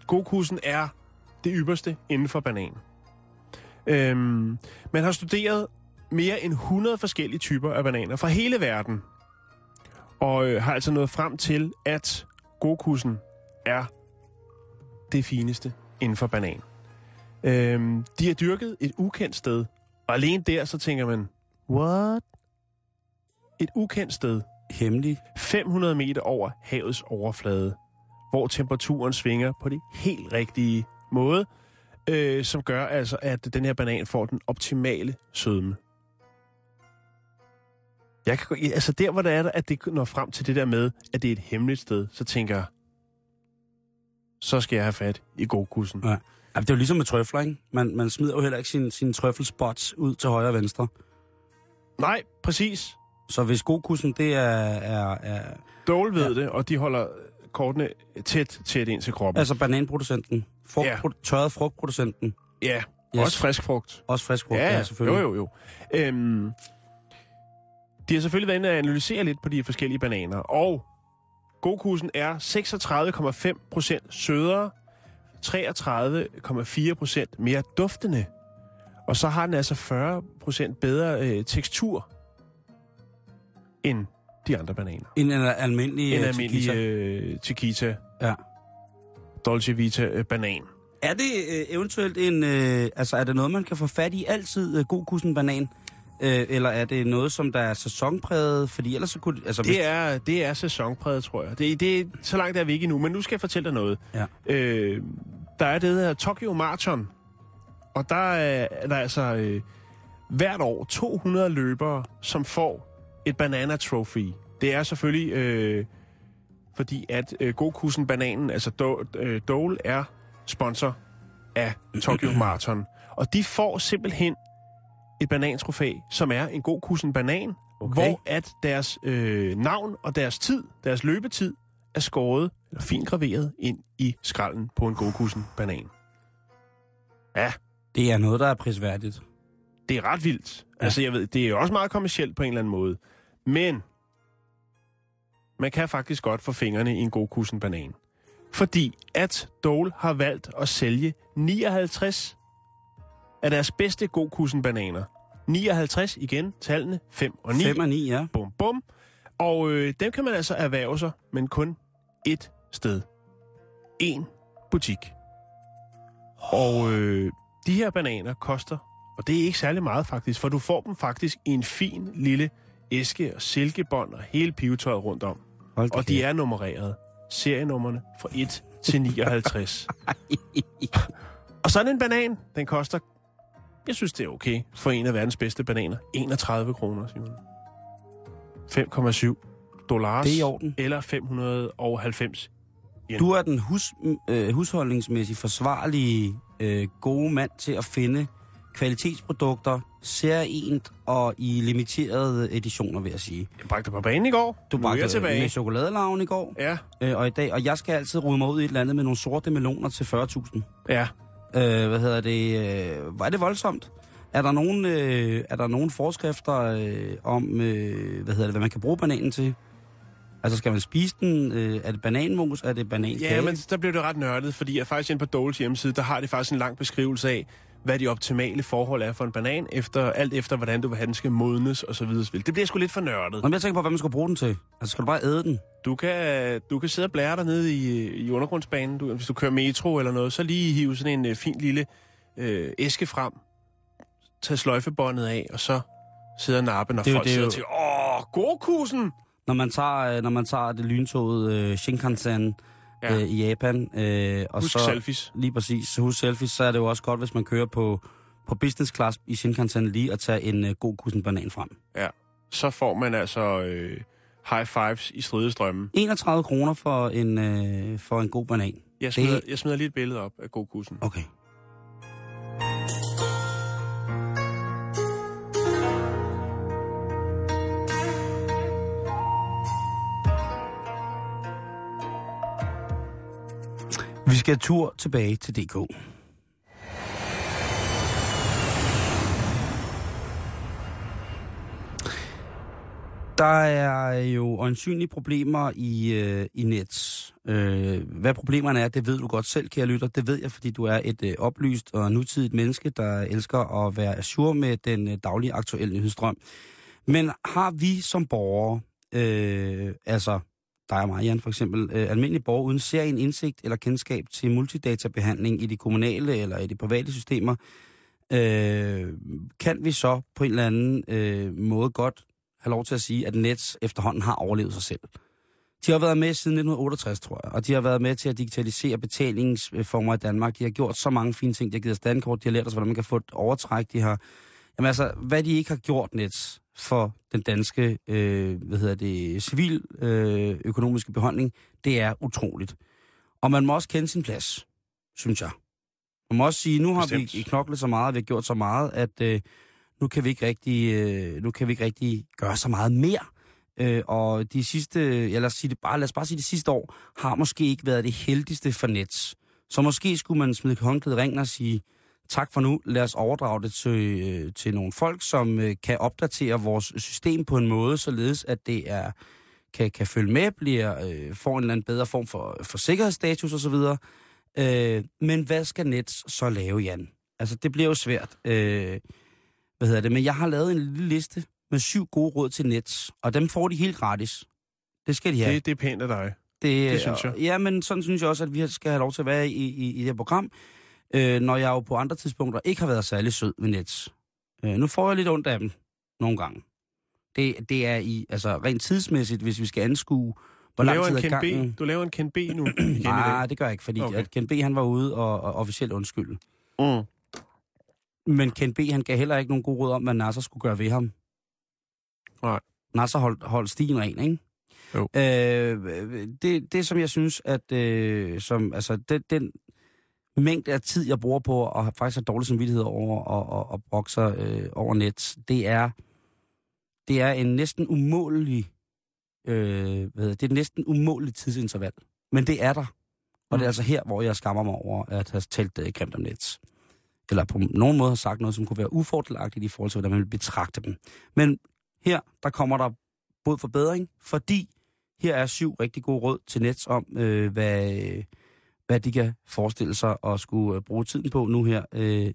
[SPEAKER 6] Gokusen er det ypperste inden for banan. Øhm, man har studeret mere end 100 forskellige typer af bananer fra hele verden. Og øh, har altså nået frem til, at Gokusen er det fineste inden for banan. Øhm, de er dyrket et ukendt sted. Og alene der, så tænker man, what? Et ukendt sted.
[SPEAKER 5] Hemmelig.
[SPEAKER 6] 500 meter over havets overflade, hvor temperaturen svinger på det helt rigtige måde, øh, som gør altså, at den her banan får den optimale sødme. Jeg kan, altså der, hvor det er, at det når frem til det der med, at det er et hemmeligt sted, så tænker jeg, så skal jeg have fat i godkussen.
[SPEAKER 5] Ja. Ja, det er jo ligesom med trøfler, ikke? Man, man smider jo heller ikke sine sin trøffelspots ud til højre og venstre.
[SPEAKER 6] Nej, præcis.
[SPEAKER 5] Så hvis godkussen, det er... er, er
[SPEAKER 6] Dole ved ja. det, og de holder kortene tæt, tæt ind til kroppen.
[SPEAKER 5] altså bananproducenten, frugt,
[SPEAKER 6] Ja.
[SPEAKER 5] tørret frugtproducenten,
[SPEAKER 6] ja,
[SPEAKER 5] Yes.
[SPEAKER 6] også frisk frugt.
[SPEAKER 5] også frisk frugt,
[SPEAKER 6] ja,
[SPEAKER 5] ja,
[SPEAKER 6] jo,
[SPEAKER 5] selvfølgelig.
[SPEAKER 6] jo, jo. Øhm, de har selvfølgelig været inde og analysere lidt på de forskellige bananer, og godkussen er 36,5 procent sødere, 33,4 procent mere duftende, og så har den altså 40 procent bedre øh, tekstur end de andre bananer.
[SPEAKER 5] En al- almindelig,
[SPEAKER 6] En
[SPEAKER 5] øh,
[SPEAKER 6] almindelig
[SPEAKER 5] Chiquita.
[SPEAKER 6] øh, Chiquita,
[SPEAKER 5] Ja.
[SPEAKER 6] Dolce Vita øh, banan.
[SPEAKER 5] Er det øh, eventuelt en... Øh, altså, er det noget, man kan få fat i altid, øh, godkussen banan? Øh, eller er det noget, som der er sæsonpræget? Fordi ellers så kunne... Altså,
[SPEAKER 6] Det er, det er sæsonpræget, tror jeg. Det, det, så langt er vi ikke endnu, men nu skal jeg fortælle dig noget.
[SPEAKER 5] Ja.
[SPEAKER 6] Øh, der er det, der hedder Tokyo Marathon, og der er, er der altså øh, hvert år 200 løbere, som får et banana trophy. Det er selvfølgelig øh, fordi, at øh, Gokusen Bananen, altså Do, øh, Dole, er sponsor af Tokyo Marathon. Og de får simpelthen et banantrofæ, som er en Gokusen Banan,
[SPEAKER 5] Okay.
[SPEAKER 6] hvor at deres øh, navn og deres tid, deres løbetid, er skåret eller fint graveret ind i skralden på en Gokusen banan. Ja,
[SPEAKER 5] Det er noget, der er prisværdigt.
[SPEAKER 6] det er ret vildt. Ja. Altså, jeg ved, det er jo også meget kommercielt på en eller anden måde. Men man kan faktisk godt få fingrene i en Gokusen banan. Fordi at Dole har valgt at sælge 59 af deres bedste Gokusen bananer. 59 igen, tallene 5 og 9.
[SPEAKER 5] 5 og 9, ja.
[SPEAKER 6] Bum, bum. Og øh, dem kan man altså erhverve sig, men kun ét sted. En butik. Og øh, de her bananer koster, og det er ikke særlig meget faktisk, for du får dem faktisk i en fin lille æske og silkebånd og hele pivetøjet rundt om.
[SPEAKER 5] Hold
[SPEAKER 6] Og de er nummereret. Serienummerne fra 1 til 59. og sådan en banan, den koster, jeg synes det er okay, for en af verdens bedste bananer. 31 kroner, Simon. 5,7 dollars.
[SPEAKER 5] Det er i orden.
[SPEAKER 6] Eller 590
[SPEAKER 5] Du er den hus, øh, husholdningsmæssigt forsvarlige øh, gode mand til at finde kvalitetsprodukter, særligt og i limiterede editioner, vil jeg sige.
[SPEAKER 6] Jeg bragte på banen i går.
[SPEAKER 5] Du bragte
[SPEAKER 6] tilbage.
[SPEAKER 5] med chokoladelaven i går,
[SPEAKER 6] Ja,
[SPEAKER 5] øh, og i dag, og jeg skal altid rode mig ud i et eller andet med nogle sorte meloner til 40.000.
[SPEAKER 6] ja.
[SPEAKER 5] Øh, hvad hedder det? Øh, var det voldsomt? Er der nogen, øh, er der nogen forskrifter øh, om, øh, hvad hedder det, hvad man kan bruge bananen til? Altså, skal man spise den? Øh, er det bananmos? Er det banankage?
[SPEAKER 6] Ja, men der blev det ret nørdet, fordi jeg faktisk inde på Doles hjemmeside, der har det faktisk en lang beskrivelse af, hvad de optimale forhold er for en banan, efter, alt efter hvordan du vil have den skal modnes og så videre. Det bliver sgu lidt for nørdet.
[SPEAKER 5] Men jeg tænker på, hvad man skal bruge den til. Altså, skal du bare æde den?
[SPEAKER 6] Du kan, du kan sidde og blære dig nede i, i undergrundsbanen. Du, hvis du kører metro eller noget, så lige hive sådan en øh, fin lille øh, æske frem, tage sløjfebåndet af, og så sidde og nappe, når
[SPEAKER 5] Det
[SPEAKER 6] folk
[SPEAKER 5] det er
[SPEAKER 6] sidder
[SPEAKER 5] jo-
[SPEAKER 6] til, åh, godkusen!
[SPEAKER 5] Når man tager, øh, når man tager det lyntoget øh, Shinkansen
[SPEAKER 6] Ja.
[SPEAKER 5] øh, i Japan, øh, og
[SPEAKER 6] Husk
[SPEAKER 5] så...
[SPEAKER 6] selfies.
[SPEAKER 5] Lige præcis. Så husk selfies, så er det jo også godt, hvis man kører på, på business class i Shinkansen lige at tage en øh, god kussen banan frem.
[SPEAKER 6] Ja. Så får man altså øh, high fives i stridestrømmen.
[SPEAKER 5] 31 kroner for en, øh, for en god banan.
[SPEAKER 6] Jeg smider, jeg smider lige et billede op af godkusen.
[SPEAKER 5] Okay. Vi skal tur tilbage til DK. Der er jo åndsynlige problemer i, øh, i Nets. Øh, hvad problemerne er, det ved du godt selv, kære lytter. Det ved jeg, fordi du er et øh, oplyst og nutidigt menneske, der elsker at være assur med den øh, daglige aktuelle nyhedsstrøm. Men har vi som borgere, øh, altså dig og mig, Jan, for eksempel, øh, almindelige borgere uden serien indsigt eller kendskab til multidatabehandling i de kommunale eller i de private systemer, øh, kan vi så på en eller anden øh, måde godt have lov til at sige, at Nets efterhånden har overlevet sig selv. De har været med siden 1968, tror jeg, og de har været med til at digitalisere betalingsformer i Danmark. De har gjort så mange fine ting. De har givet os dankort, de har lært os, hvordan man kan få et overtræk. De har, jamen altså, hvad de ikke har gjort, Nets, for den danske, øh, hvad hedder det, civil øh, økonomiske beholdning, det er utroligt. Og man må også kende sin plads, synes jeg. Man må også sige, nu har
[SPEAKER 6] Bestemt.
[SPEAKER 5] vi knoklet så meget, vi har gjort så meget, at øh, nu kan vi ikke rigtig, øh, nu kan vi ikke rigtig gøre så meget mere. Øh, og de sidste, ja, lad os, sige det bare, lad os bare sige det sidste år, har måske ikke været det heldigste for Nets. Så måske skulle man smide håndklædet ringen og sige, tak for nu, lad os overdrage det til, øh, til nogle folk, som øh, kan opdatere vores system på en måde, således at det er kan, kan følge med, bliver, øh, får en eller anden bedre form for, for sikkerhedsstatus osv. Øh, men hvad skal Nets så lave, Jan? Altså, det bliver jo svært. Øh, hvad hedder det? Men jeg har lavet en lille liste med syv gode råd til Nets, og dem får de helt gratis. Det skal de have.
[SPEAKER 6] Det, det er pænt af dig.
[SPEAKER 5] Det,
[SPEAKER 6] Det synes jeg.
[SPEAKER 5] Ja, men sådan synes jeg også, at vi skal have lov til at være i, i, i det her program, øh, når jeg jo på andre tidspunkter ikke har været særlig sød med Nets. Øh, nu får jeg lidt ondt af dem nogle gange. Det, det er i, altså rent tidsmæssigt, hvis vi skal anskue, hvor lang tid er gangen.
[SPEAKER 6] B. du laver en Ken B nu.
[SPEAKER 5] Nej, det gør jeg ikke, fordi
[SPEAKER 6] Okay.
[SPEAKER 5] at Ken B. han var ude og, og officielt undskylde.
[SPEAKER 6] Mm.
[SPEAKER 5] Men Ken B. han gav heller ikke nogen god råd om, hvad Nasser skulle gøre ved ham.
[SPEAKER 6] Nej.
[SPEAKER 5] Nasser holdt, holdt stigen ren, ikke?
[SPEAKER 6] Jo.
[SPEAKER 5] Øh, det, det, som jeg synes, at øh, som, altså, den, den mængde af tid, jeg bruger på, og faktisk har dårlig samvittighed over og, og, og brokser øh, over net, det er, det er en næsten umålelig, øh, hvad det er et næsten umålelig tidsinterval. Men det er der. Og det er
[SPEAKER 6] Mm.
[SPEAKER 5] altså her, hvor jeg skammer mig over at have talt øh, grimt om net. Eller på nogen måde har sagt noget, som kunne være ufordelagtigt i forhold til, hvordan man vil betragte dem. Men her, der kommer der både forbedring, fordi her er syv rigtig gode råd til Nets om, øh, hvad, hvad de kan forestille sig at skulle øh, bruge tiden på nu her, øh,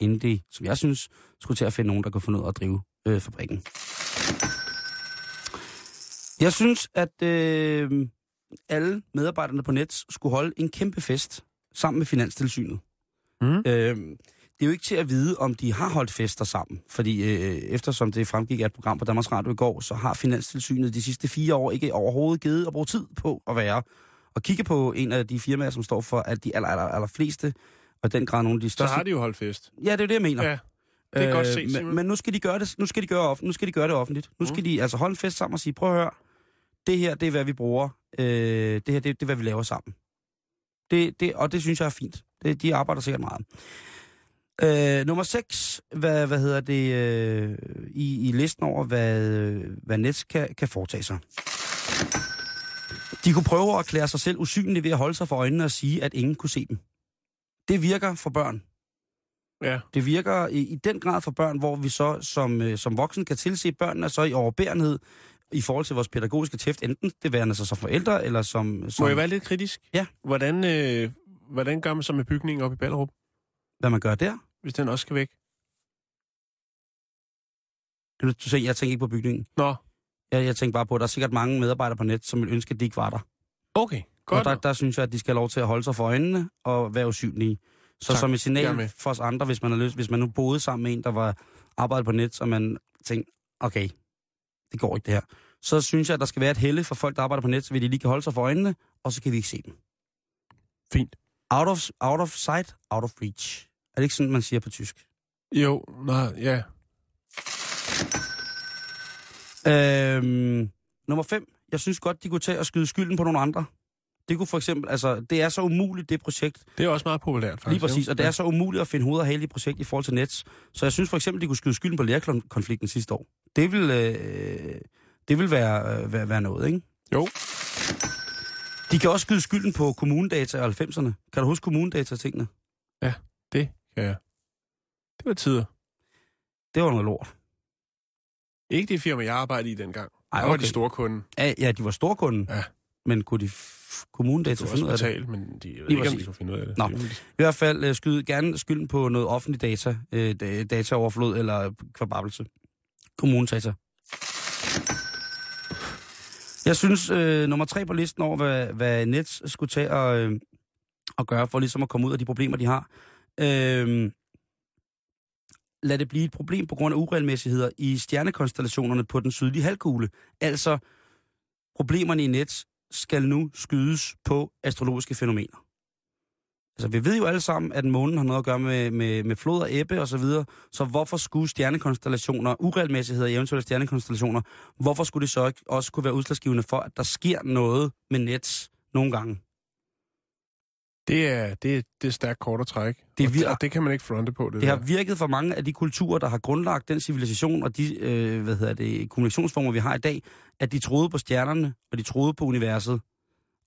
[SPEAKER 5] inden de, som jeg synes, skulle til at finde nogen, der kan få noget at drive øh, fabrikken. Jeg synes, at øh, alle medarbejderne på Nets skulle holde en kæmpe fest sammen med Finanstilsynet.
[SPEAKER 6] Mm.
[SPEAKER 5] Øh, det er jo ikke til at vide, om de har holdt fester sammen, fordi øh, eftersom det fremgik af et program på Danmarks Radio i går, så har Finanstilsynet de sidste fire år ikke overhovedet givet at bruge tid på at være og kigge på en af de firmaer, som står for at de aller, aller, aller fleste, og den grad nogle af de
[SPEAKER 6] Så
[SPEAKER 5] største...
[SPEAKER 6] har de jo holdt fest.
[SPEAKER 5] Ja, det er det, jeg mener.
[SPEAKER 6] Ja, det er godt set,
[SPEAKER 5] men, men nu skal de gøre det, nu skal de gøre, off, nu skal de gøre det offentligt. Nu skal
[SPEAKER 6] Mm.
[SPEAKER 5] de altså holde en fest sammen og sige, prøv at høre, det her, det er, hvad vi bruger. Øh, det her, det, det er, hvad vi laver sammen. Det, det, og det synes jeg er fint. Det, de arbejder sikkert meget. Øh, nummer 6, hvad, hvad hedder det, øh, i, i listen over, hvad, hvad Nets kan, kan foretage sig. De kunne prøve at erklære sig selv usynlige ved at holde sig for øjnene og sige, at ingen kunne se dem. Det virker for børn.
[SPEAKER 6] Ja.
[SPEAKER 5] Det virker i, i den grad for børn, hvor vi så som, øh, som voksen kan tilse børnene så i overbærenhed i forhold til vores pædagogiske tæft, enten det værende sig som forældre, eller som... som
[SPEAKER 6] Må jeg være lidt kritisk?
[SPEAKER 5] Ja.
[SPEAKER 6] Hvordan, øh, hvordan gør man så med bygningen op i Ballerup,
[SPEAKER 5] Hvad man gør der?
[SPEAKER 6] hvis den også skal væk?
[SPEAKER 5] Du, du ser, jeg tænker ikke på bygningen.
[SPEAKER 6] Nå,
[SPEAKER 5] Jeg, jeg tænker bare på, at der er sikkert mange medarbejdere på net, som vil ønske, at de ikke var der.
[SPEAKER 6] okay.
[SPEAKER 5] Og
[SPEAKER 6] Godt.
[SPEAKER 5] der, der synes jeg, at de skal have lov til at holde sig for øjnene og være usynlige. Så
[SPEAKER 6] Tak.
[SPEAKER 5] som et signal for os andre, hvis man, har lyst, hvis man nu boede sammen med en, der var arbejdet på net, og man tænkte, okay, det går ikke det her. Så synes jeg, at der skal være et helle for folk, der arbejder på net, så vi de lige kan holde sig for øjnene, og så kan vi ikke se dem.
[SPEAKER 6] Fint.
[SPEAKER 5] Out of, out of sight, out of reach. Er det ikke sådan, man siger på tysk?
[SPEAKER 6] Jo, nej, ja.
[SPEAKER 5] Øhm, nummer 5. Jeg synes godt, de kunne tage og skyde skylden på nogle andre. Det kunne for eksempel, altså, det er så umuligt, det projekt,
[SPEAKER 6] Det er også meget populært, faktisk.
[SPEAKER 5] Lige præcis, og det er så umuligt at finde hoved og hale i projekt i forhold til Nets. Så jeg synes for eksempel, de kunne skyde skylden på lærerkonflikten sidste år. Det vil, øh, det vil være, øh, være, være noget, ikke?
[SPEAKER 6] Jo.
[SPEAKER 5] De kan også skyde skylden på kommunedata og 90'erne. Kan du huske kommunedata-tingene?
[SPEAKER 6] Det kan jeg. Det var tider.
[SPEAKER 5] Det var noget lort.
[SPEAKER 6] Ikke det firma, jeg arbejdede i dengang.
[SPEAKER 5] Ej,
[SPEAKER 6] Der var
[SPEAKER 5] okay.
[SPEAKER 6] de store kunden.
[SPEAKER 5] Ja, ja de var storkunden.
[SPEAKER 6] Ja.
[SPEAKER 5] Men kunne de f-
[SPEAKER 6] Det
[SPEAKER 5] kommunedata
[SPEAKER 6] kunne
[SPEAKER 5] finde ud af det?
[SPEAKER 6] betale, men de, jeg ved ikke, om de kunne finde ud af det.
[SPEAKER 5] Nå.
[SPEAKER 6] Det
[SPEAKER 5] I hvert fald øh, skyde gerne skylden på noget offentlig data, øh, da- dataoverflod eller kvababbelse. Kommunedata. Jeg synes, øh, nummer tre på listen over, hvad, hvad Nets skulle tage og, øh, og gøre for ligesom at komme ud af de problemer, de har. Øh, lad det blive et problem på grund af uregelmæssigheder i stjernekonstellationerne på den sydlige halvkugle. Altså, problemerne i net skal nu skydes på astrologiske fænomener. Altså, vi ved jo alle sammen, at månen har noget at gøre med, med, med flod og æbbe og så videre. Så hvorfor skulle stjernekonstellationer, uregelmæssigheder i eventuelle stjernekonstellationer, hvorfor skulle det så ikke også kunne være udslagsgivende for, at der sker noget med Nets nogle gange?
[SPEAKER 6] Det er, det, er, det er stærkt kort at trække.
[SPEAKER 5] Det
[SPEAKER 6] og,
[SPEAKER 5] vir-
[SPEAKER 6] og det kan man ikke fronte på, det,
[SPEAKER 5] Det
[SPEAKER 6] det
[SPEAKER 5] har
[SPEAKER 6] der.
[SPEAKER 5] virket for mange af de kulturer, der har grundlagt den civilisation og de øh, hvad hedder det, kommunikationsformer, vi har i dag, at de troede på stjernerne, og de troede på universet.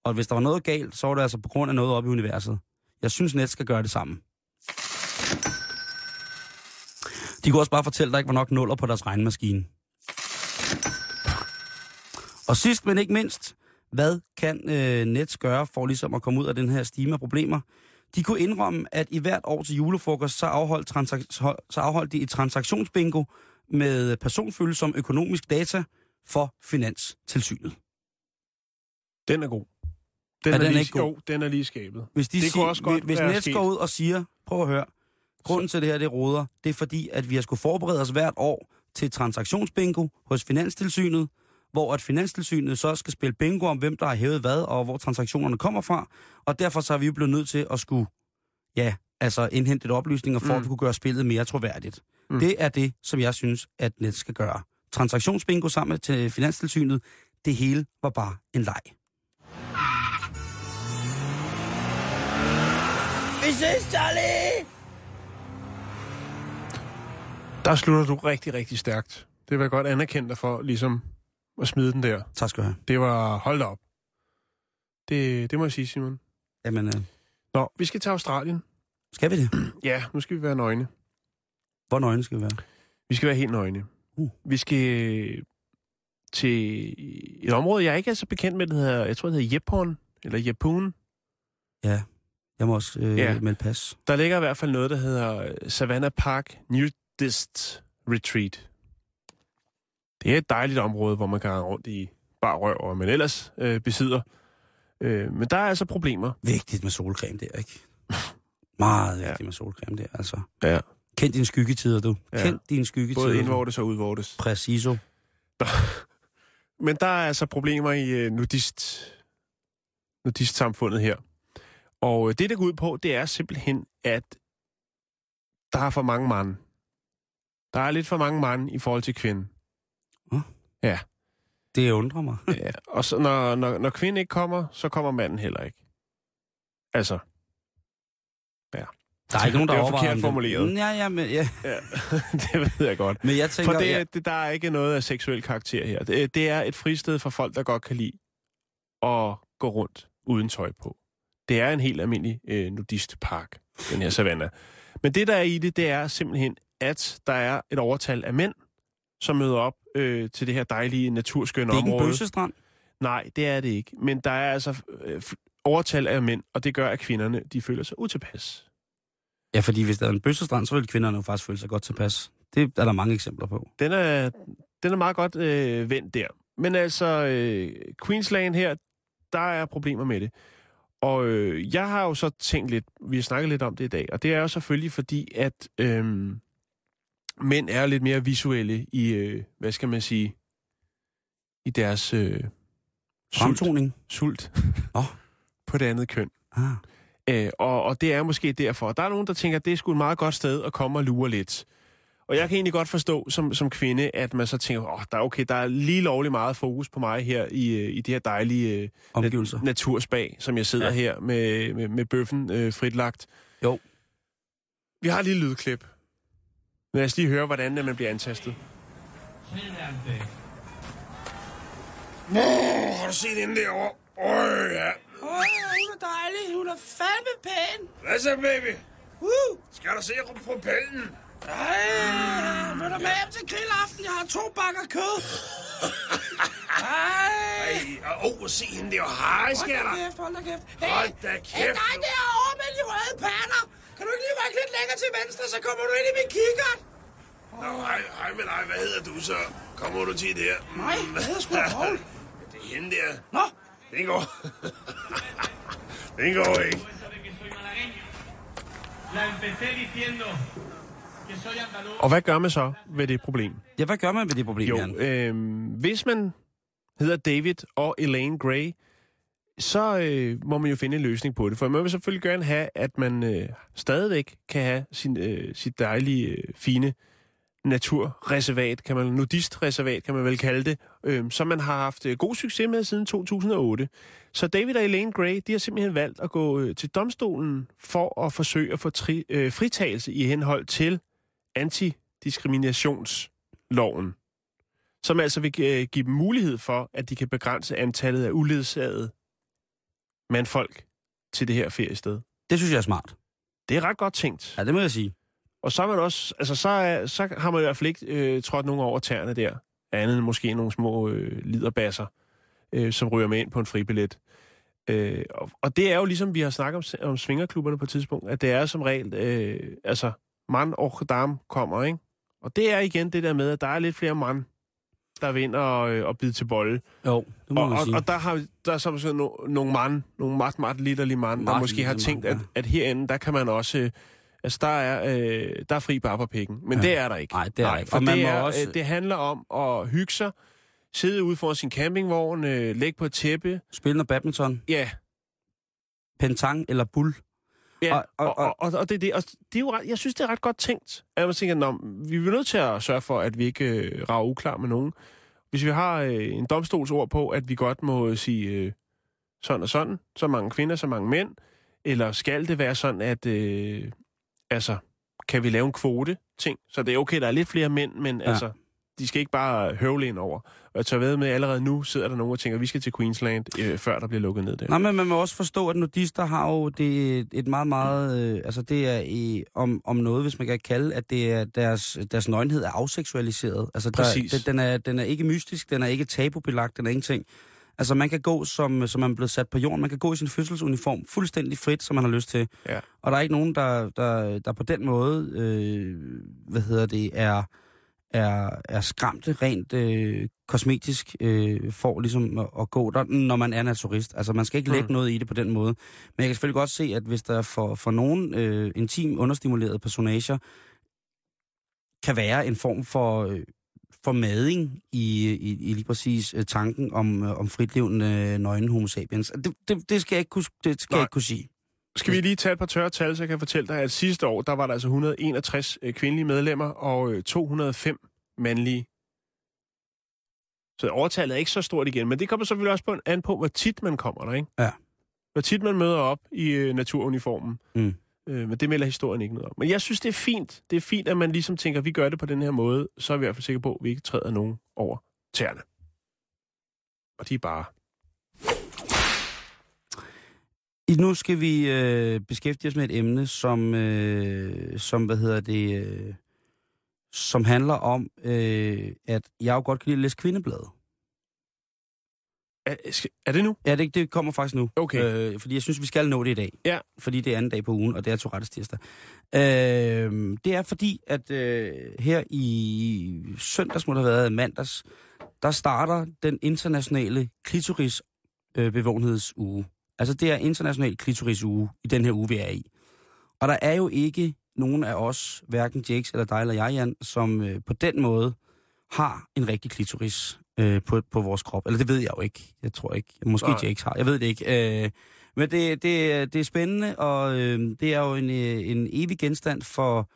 [SPEAKER 5] Og hvis der var noget galt, så var det altså på grund af noget op i universet. Jeg synes, net skal gøre det samme. De kunne også bare fortælle, at der ikke var nok nuller på deres regnmaskine. Og sidst, men ikke mindst, hvad kan øh, Nets gøre for ligesom at komme ud af den her stime af problemer? De kunne indrømme, at i hvert år til julefrokost, så afholdt, transak- så afholdt de et transaktionsbingo med personfølsom økonomisk data for Finanstilsynet.
[SPEAKER 6] Den er god. Den
[SPEAKER 5] Er
[SPEAKER 6] er,
[SPEAKER 5] den
[SPEAKER 6] lige,
[SPEAKER 5] ikke god?
[SPEAKER 6] Jo, den er lige skabet.
[SPEAKER 5] Hvis, de
[SPEAKER 6] Det kunne også godt
[SPEAKER 5] hvis Nets
[SPEAKER 6] sket.
[SPEAKER 5] går ud og siger, prøv at høre, grunden til det her, det råder, det er fordi, at vi har skulle forberede os hvert år til transaktionsbingo hos Finanstilsynet, hvor at Finanstilsynet så skal spille bingo om, hvem der har hævet hvad, og hvor transaktionerne kommer fra. Og derfor så er vi jo blevet nødt til at skulle, ja, altså indhente lidt oplysninger, for mm. at vi kunne gøre spillet mere troværdigt. Mm. Det er det, som jeg synes, at Net skal gøre. Transaktionsbingo sammen med til Finanstilsynet, det hele var bare en leg. Vi ses, Charlie!
[SPEAKER 6] Der slutter du rigtig, rigtig stærkt. Det vil jeg godt anerkende dig for, ligesom at smide den der.
[SPEAKER 5] Tak skal du have.
[SPEAKER 6] Det var hold da op. Det, det må jeg sige, Simon.
[SPEAKER 5] Jamen, øh,
[SPEAKER 6] Nå, vi skal til Australien.
[SPEAKER 5] skal vi det?
[SPEAKER 6] Ja, nu skal vi være nøgne.
[SPEAKER 5] Hvor nøgne skal vi være?
[SPEAKER 6] Vi skal være helt nøgne.
[SPEAKER 5] Uh.
[SPEAKER 6] Vi skal til et område, jeg ikke er så bekendt med, det hedder, jeg tror, det hedder Jepon, eller Jepun.
[SPEAKER 5] Ja, jeg må også øh, ja.
[SPEAKER 6] Ja.
[SPEAKER 5] melde pas.
[SPEAKER 6] Der ligger i hvert fald noget, der hedder øh, Savannah Park Nudist Retreat. Det er et dejligt område, hvor man kan rende rundt i bare røv, og man ellers øh, besidder. Øh, men der er altså problemer.
[SPEAKER 5] Vigtigt med solcreme der, ikke? Meget
[SPEAKER 6] Ja.
[SPEAKER 5] vigtigt med solcreme der, altså.
[SPEAKER 6] Ja.
[SPEAKER 5] Kend dine skyggetider, du.
[SPEAKER 6] Ja.
[SPEAKER 5] Kend dine skyggetider.
[SPEAKER 6] Både indvortes og udvortes.
[SPEAKER 5] Præciso.
[SPEAKER 6] Men der er altså problemer i øh, nudist, nudist-samfundet her. Og øh, det, der går ud på, det er simpelthen, at der er for mange mand. Der er lidt for mange mand i forhold til kvinden.
[SPEAKER 5] Det undrer mig.
[SPEAKER 6] Ja. Og så, når, når, når kvinden ikke kommer, så kommer manden heller ikke. Altså,
[SPEAKER 5] Der er ikke nogen, der
[SPEAKER 6] Det
[SPEAKER 5] overvejer
[SPEAKER 6] forkert
[SPEAKER 5] det.
[SPEAKER 6] formuleret.
[SPEAKER 5] Ja, ja, men, ja.
[SPEAKER 6] ja, det ved jeg godt.
[SPEAKER 5] men jeg tænker...
[SPEAKER 6] For det,
[SPEAKER 5] ja,
[SPEAKER 6] er- det, der er ikke noget af seksuel karakter her. Det, det er et fristed for folk, der godt kan lide at gå rundt uden tøj på. Det er en helt almindelig øh, nudistpark, den her savanna. Men det, der er i det, det er simpelthen, at der er et overtal af mænd, som møder op øh, til det her dejlige, naturskønne
[SPEAKER 5] det er ikke en
[SPEAKER 6] område.
[SPEAKER 5] bøssestrand.
[SPEAKER 6] Nej, det er det ikke. Men der er altså øh, overtal af mænd, og det gør, at kvinderne de føler sig utilpas.
[SPEAKER 5] Ja, fordi hvis der er en bøssestrand, så vil kvinderne jo faktisk føle sig godt tilpas. Det er der mange eksempler på.
[SPEAKER 6] Den er, den er meget godt øh, vendt der. Men altså, øh, Queensland her, der er problemer med det. Og øh, jeg har jo så tænkt lidt, vi har snakket lidt om det i dag, og det er jo selvfølgelig fordi, at øh, mænd er lidt mere visuelle i, øh, hvad skal man sige, i deres øh,
[SPEAKER 5] Fremtoning.
[SPEAKER 6] sult
[SPEAKER 5] Åh.
[SPEAKER 6] på det andet køn.
[SPEAKER 5] Ah.
[SPEAKER 6] Øh, og, og det er måske derfor. Der er nogen, der tænker, at det er sgu et meget godt sted at komme og lure lidt. Og jeg kan egentlig godt forstå som, som kvinde, at man så tænker, åh, der er okay, der er lige lovlig meget fokus på mig her i, øh, i det her dejlige øh,
[SPEAKER 5] Omgivelser.
[SPEAKER 6] nat- naturspag, som jeg sidder
[SPEAKER 5] ja.
[SPEAKER 6] her med, med, med bøffen øh, fritlagt.
[SPEAKER 5] Jo.
[SPEAKER 6] Vi har lige et lydklip. Lad os lige høre, hvordan øh, man bliver antastet. Åh, har du set hende derovre? Åh, ja.
[SPEAKER 5] Åh, hun er dejlig. Hun er fandme pæn.
[SPEAKER 6] Hvad så, baby?
[SPEAKER 5] Uh.
[SPEAKER 6] Skal du se på pellen?
[SPEAKER 5] Ej, vil du med hjem til grillaften? Jeg har to bakker kød. Ej.
[SPEAKER 6] Ej, åh, oh, se hende der. Hej, skatter.
[SPEAKER 5] kæft, hold da kæft.
[SPEAKER 6] Hold da
[SPEAKER 5] Hey,
[SPEAKER 6] kæft.
[SPEAKER 5] dig derovre med de røde pander. Kan du ikke lige rykke lidt længere til venstre, så kommer du ind i min kikkert?
[SPEAKER 7] Nå, hej, hej med dig. Hvad hedder du så? Kommer du til der?
[SPEAKER 5] Nej, jeg hedder sgu da Poul.
[SPEAKER 7] Det er hende der.
[SPEAKER 5] Nå,
[SPEAKER 7] Den går. Den går ikke.
[SPEAKER 6] Og hvad gør man så ved det problem?
[SPEAKER 5] Ja, hvad gør man ved det problem,
[SPEAKER 6] Jo,
[SPEAKER 5] Jan?
[SPEAKER 6] øh, hvis man hedder David og Elaine Gray, så øh, må man jo finde en løsning på det. For man vil selvfølgelig gerne have, at man øh, stadigvæk kan have sin, øh, sit dejlige, øh, fine naturreservat, kan man, nudistreservat, kan man vel kalde det, øh, som man har haft øh, god succes med siden 2008. Så David og Elaine Gray, de har simpelthen valgt at gå øh, til domstolen for at forsøge at få tri, øh, fritagelse i henhold til antidiskriminationsloven, som altså vil øh, give dem mulighed for, at de kan begrænse antallet af uledsagede mandfolk til det her feriested.
[SPEAKER 5] Det synes jeg er smart.
[SPEAKER 6] Det er ret godt tænkt.
[SPEAKER 5] Ja, det må jeg sige.
[SPEAKER 6] Og så, er man også, altså, så, er, så har man i hvert fald ikke øh, trådt nogen over tæerne der. Andet end måske nogle små øh, liderbasser, øh, som ryger med ind på en fribillet. Øh, og, og det er jo ligesom, vi har snakket om, om svingerklubberne på et tidspunkt, at det er som regel, øh, altså, mand og dame kommer, ikke? Og det er igen det der med, at der er lidt flere mand, der vinder og, øh, og bide til bolle.
[SPEAKER 5] Jo, det må
[SPEAKER 6] Og,
[SPEAKER 5] man
[SPEAKER 6] og,
[SPEAKER 5] sige.
[SPEAKER 6] og der, har, der er så måske no, nogle mand, nogle meget, meget litterlige mand, der måske har tænkt,
[SPEAKER 5] mand,
[SPEAKER 6] at, at herinde, der kan man også... Øh, altså, der er, øh, der er fri bare på pikken. Men
[SPEAKER 5] Ja.
[SPEAKER 6] det er der ikke.
[SPEAKER 5] Nej, det er der ikke.
[SPEAKER 6] For
[SPEAKER 5] Og man
[SPEAKER 6] det, er,
[SPEAKER 5] også-
[SPEAKER 6] øh, det handler om at hygge sig, sidde ude foran sin campingvogn, øh, lægge på et tæppe.
[SPEAKER 5] Spille noget badminton,
[SPEAKER 6] Ja,
[SPEAKER 5] pentang eller bull.
[SPEAKER 6] Ja,
[SPEAKER 5] Og-
[SPEAKER 6] og,
[SPEAKER 5] og-
[SPEAKER 6] og, og, det, er det, og det er jo ret, jeg synes, det er ret godt tænkt. At man tænker, Nå, vi er nødt til at sørge for, at vi ikke øh, rager uklar med nogen. Hvis vi har øh, en domstolsord på, at vi godt må sige øh, sådan og sådan, så mange kvinder, så mange mænd, eller skal det være sådan, at øh, altså, kan vi lave en kvote ting? Så det er okay, der er lidt flere mænd, men
[SPEAKER 5] ja.
[SPEAKER 6] altså, de skal ikke bare høvle ind over. Og tør ved med, at allerede nu sidder der nogen og tænker, at vi skal til Queensland, øh, før der bliver lukket ned der.
[SPEAKER 5] Nej, men man må også forstå, at nudister har jo det et meget, meget... Øh, altså, det er i, om, om noget, hvis man kan kalde, at det er deres, deres nøgenhed er afseksualiseret. Altså, der, det, den, er, den er ikke mystisk, den er ikke tabubelagt, den er ingenting. Altså, man kan gå, som, som man er blevet sat på jorden. Man kan gå i sin fødselsuniform fuldstændig frit, som man har lyst til.
[SPEAKER 6] Ja.
[SPEAKER 5] Og der er ikke nogen, der, der, der på den måde, øh, hvad hedder det, er, er, er skræmte rent øh, kosmetisk øh, for ligesom at, at gå der, når man er naturist. Altså, man skal ikke lægge
[SPEAKER 6] Mm.
[SPEAKER 5] noget i det på den måde. Men jeg kan selvfølgelig godt se, at hvis der for, for nogen øh, intim understimulerede personager kan være en form for, øh, for mading i, i, i lige præcis øh, tanken om, øh, om fritlevende øh, nøgne homo sapiens. Det, det, det skal jeg ikke kunne, det skal jeg ikke kunne sige.
[SPEAKER 6] Skal vi lige tage et par tørre tal, så jeg kan fortælle dig, at sidste år, der var der altså 161 øh, kvindelige medlemmer og øh, 205 mandlige. Så overtallet er ikke så stort igen, men det kommer selvfølgelig også på en, an på, hvor tit man kommer der, ikke?
[SPEAKER 5] Ja.
[SPEAKER 6] Hvor tit man møder op i øh, naturuniformen.
[SPEAKER 5] Mm.
[SPEAKER 6] Øh, men det melder historien ikke noget om. Men jeg synes, det er fint. Det er fint, at man ligesom tænker, at vi gør det på den her måde, så er vi i hvert fald sikre på, at vi ikke træder nogen over tæerne. Og de er bare...
[SPEAKER 5] I nu skal vi øh, beskæftige os med et emne, som, øh, som hvad hedder det, øh, som handler om, øh, at jeg jo godt kan lide at læse kvindeblade.
[SPEAKER 6] Er, er det nu?
[SPEAKER 5] Ja, det, det kommer faktisk nu.
[SPEAKER 6] Okay.
[SPEAKER 5] Øh, fordi jeg synes, vi skal nå det i dag.
[SPEAKER 6] Ja.
[SPEAKER 5] Fordi det er anden dag på ugen, og det er Tourettes tirsdag. Øh, det er fordi, at øh, her i søndags må det have været mandags, der starter den internationale klitoris øh, bevågenhedsuge. Altså det er international klitorisuge i den her uge, vi er i. Og der er jo ikke nogen af os, hverken Jakes eller dig eller jeg, Jan, som øh, på den måde har en rigtig klitoris øh, på, på vores krop. Eller det ved jeg jo ikke. Jeg tror ikke. Måske
[SPEAKER 6] Nej.
[SPEAKER 5] Jakes har. Jeg ved det ikke. Øh, men det, det, det er spændende, og øh, det er jo en, øh, en evig genstand for,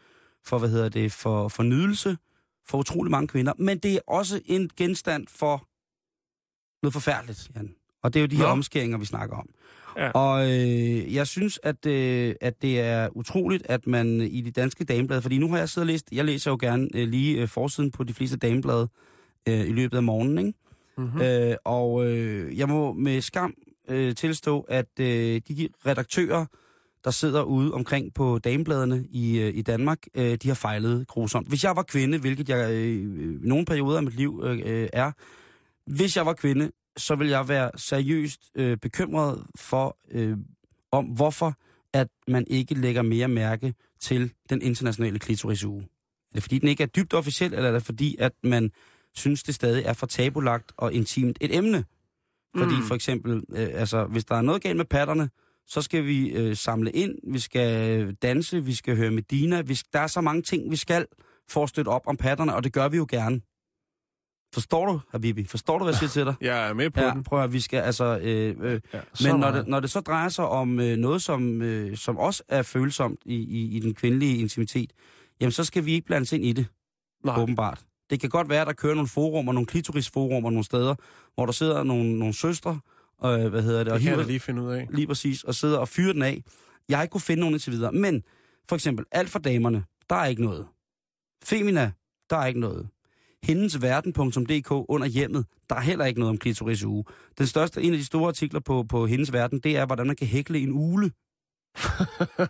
[SPEAKER 5] for, hvad hedder det, for, for nydelse for utrolig mange kvinder. Men det er også en genstand for noget forfærdeligt, Jan. Og det er jo de her
[SPEAKER 6] Nå.
[SPEAKER 5] omskæringer, vi snakker om.
[SPEAKER 6] Ja.
[SPEAKER 5] Og øh, jeg synes, at, øh, at det er utroligt, at man i de danske dameblade, fordi nu har jeg siddet og læst, jeg læser jo gerne øh, lige øh, forsiden på de fleste dameblade øh, i løbet af morgenen, ikke?
[SPEAKER 6] Mm-hmm.
[SPEAKER 5] Øh, og øh, jeg må med skam øh, tilstå, at øh, de redaktører, der sidder ude omkring på damebladene i, øh, i Danmark, øh, de har fejlet grusomt. Hvis jeg var kvinde, hvilket jeg øh, i nogle perioder af mit liv øh, øh, er, hvis jeg var kvinde, så vil jeg være seriøst øh, bekymret for, øh, om hvorfor at man ikke lægger mere mærke til den internationale klitorisuge. Er det fordi, den ikke er dybt officiel, eller er det fordi, at man synes, det stadig er for tabulagt og intimt et emne? Fordi
[SPEAKER 6] Mm.
[SPEAKER 5] for eksempel, øh, altså, hvis der er noget galt med patterne, så skal vi øh, samle ind, vi skal danse, vi skal høre Medina. Vi, der er så mange ting, vi skal for at støtte op om patterne, og det gør vi jo gerne. Forstår du, Habibi? Forstår du, hvad jeg siger til dig?
[SPEAKER 6] Jeg er med på
[SPEAKER 5] Ja,
[SPEAKER 6] den.
[SPEAKER 5] prøv at vi skal altså... Øh, øh,
[SPEAKER 6] Ja,
[SPEAKER 5] men når det, når det så drejer sig om øh, noget, som, øh, som også er følsomt i, i, i den kvindelige intimitet, jamen så skal vi ikke blandes ind i det,
[SPEAKER 6] Nej.
[SPEAKER 5] åbenbart. Det kan godt være, at der kører nogle forumer, nogle klitorisforumer nogle steder, hvor der sidder nogle, nogle søstre, øh, hvad hedder det,
[SPEAKER 6] Det
[SPEAKER 5] og hiver,
[SPEAKER 6] lige finde ud af.
[SPEAKER 5] lige præcis, og sidder og fyrer den af. Jeg har ikke kunne finde nogen indtil videre. Men for eksempel, alt for damerne, der er ikke noget. Femina, der er ikke noget. Hindensverden.dk under hjemmet, der er heller ikke noget om klitoris uge. Den største, en af de store artikler på, på Hendes Verden, det er, hvordan man kan hækle en ule.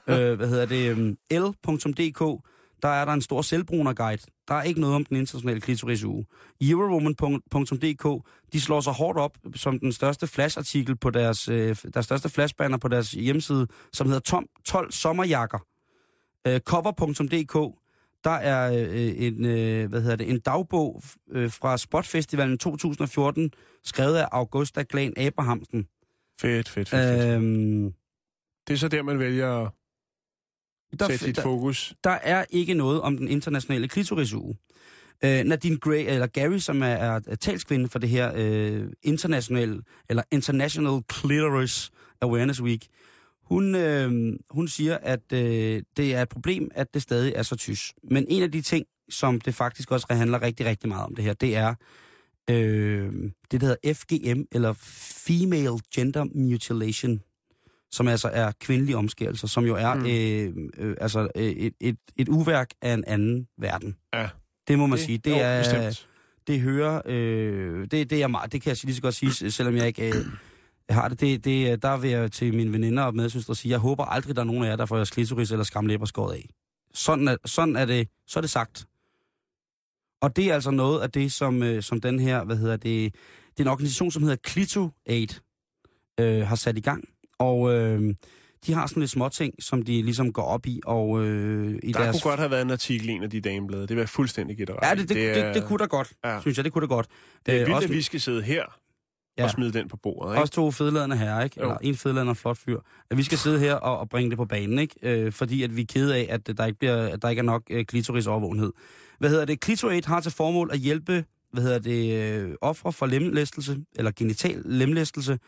[SPEAKER 5] øh, hvad hedder det? øhm, L.dk, der er der en stor selvbrunerguide. Der er ikke noget om den internationale klitoris uge. Eurowoman.dk, de slår sig hårdt op som den største flashartikel på deres, øh, deres største flashbanner på deres hjemmeside, som hedder Tom 12 sommerjakker. Øh, cover.dk, der er øh, en, øh, hvad hedder det, en dagbog øh, fra Spotfestivalen 2014, skrevet af Augusta Glan Abrahamsen.
[SPEAKER 6] Fedt, fedt, fedt.
[SPEAKER 5] Øhm,
[SPEAKER 6] Det er så der, man vælger at
[SPEAKER 5] der,
[SPEAKER 6] sætte sit
[SPEAKER 5] der,
[SPEAKER 6] fokus.
[SPEAKER 5] der er ikke noget om den internationale klitorisuge. Øh, Nadine Gray, eller Gary, som er, er, er talskvinde for det her øh, internationale, eller International Clitoris Awareness Week, hun, øh, hun siger, at øh, det er et problem, at det stadig er så tys. Men en af de ting, som det faktisk også handler rigtig, rigtig meget om det her, det er øh, det, der hedder FGM, eller Female Gender Mutilation, som altså er kvindelige omskærelser, som jo er
[SPEAKER 6] Mm.
[SPEAKER 5] øh, øh, altså øh, et, et, et uværk af en anden verden.
[SPEAKER 6] Ja.
[SPEAKER 5] Det må man sige. Det
[SPEAKER 6] jo,
[SPEAKER 5] er,
[SPEAKER 6] bestemt.
[SPEAKER 5] det hører, øh, det, det er meget, det kan jeg lige så godt sige, selvom jeg ikke øh, har det. det, det der vil jeg til mine veninder og medsøstre sige, jeg håber aldrig, der er nogen af jer, der får jeres klitoris eller skamlæber skåret af. Sådan er, sådan er det, så er det sagt. Og det er altså noget af det, som, øh, som den her, hvad hedder det, det er en organisation, som hedder Clito Aid, øh, har sat i gang. Og øh, de har sådan lidt småting, som de ligesom går op i, og øh, i
[SPEAKER 6] Der
[SPEAKER 5] deres...
[SPEAKER 6] kunne godt have været en artikel i en af de dameblade. Det jeg fuldstændig ret
[SPEAKER 5] Ja, det, det, det,
[SPEAKER 6] er-
[SPEAKER 5] det, det kunne da godt,
[SPEAKER 6] Ja.
[SPEAKER 5] synes jeg, det kunne da godt.
[SPEAKER 6] Det er
[SPEAKER 5] Øh,
[SPEAKER 6] vildt,
[SPEAKER 5] også-
[SPEAKER 6] at vi skal sidde her
[SPEAKER 5] Ja.
[SPEAKER 6] og smide den på bordet. Ikke?
[SPEAKER 5] Også to fedladende herrer, ikke?
[SPEAKER 6] Jo.
[SPEAKER 5] Eller en fedladende og flot fyr. At vi skal sidde her og, og bringe det på banen, ikke? Øh, fordi at vi er kede af, at der ikke, bliver, at der ikke er nok øh, klitorisovervågenhed. Hvad hedder det? Clitoraid har til formål at hjælpe, hvad hedder det, øh, ofre for lemlæstelse, eller genital lemlæstelse.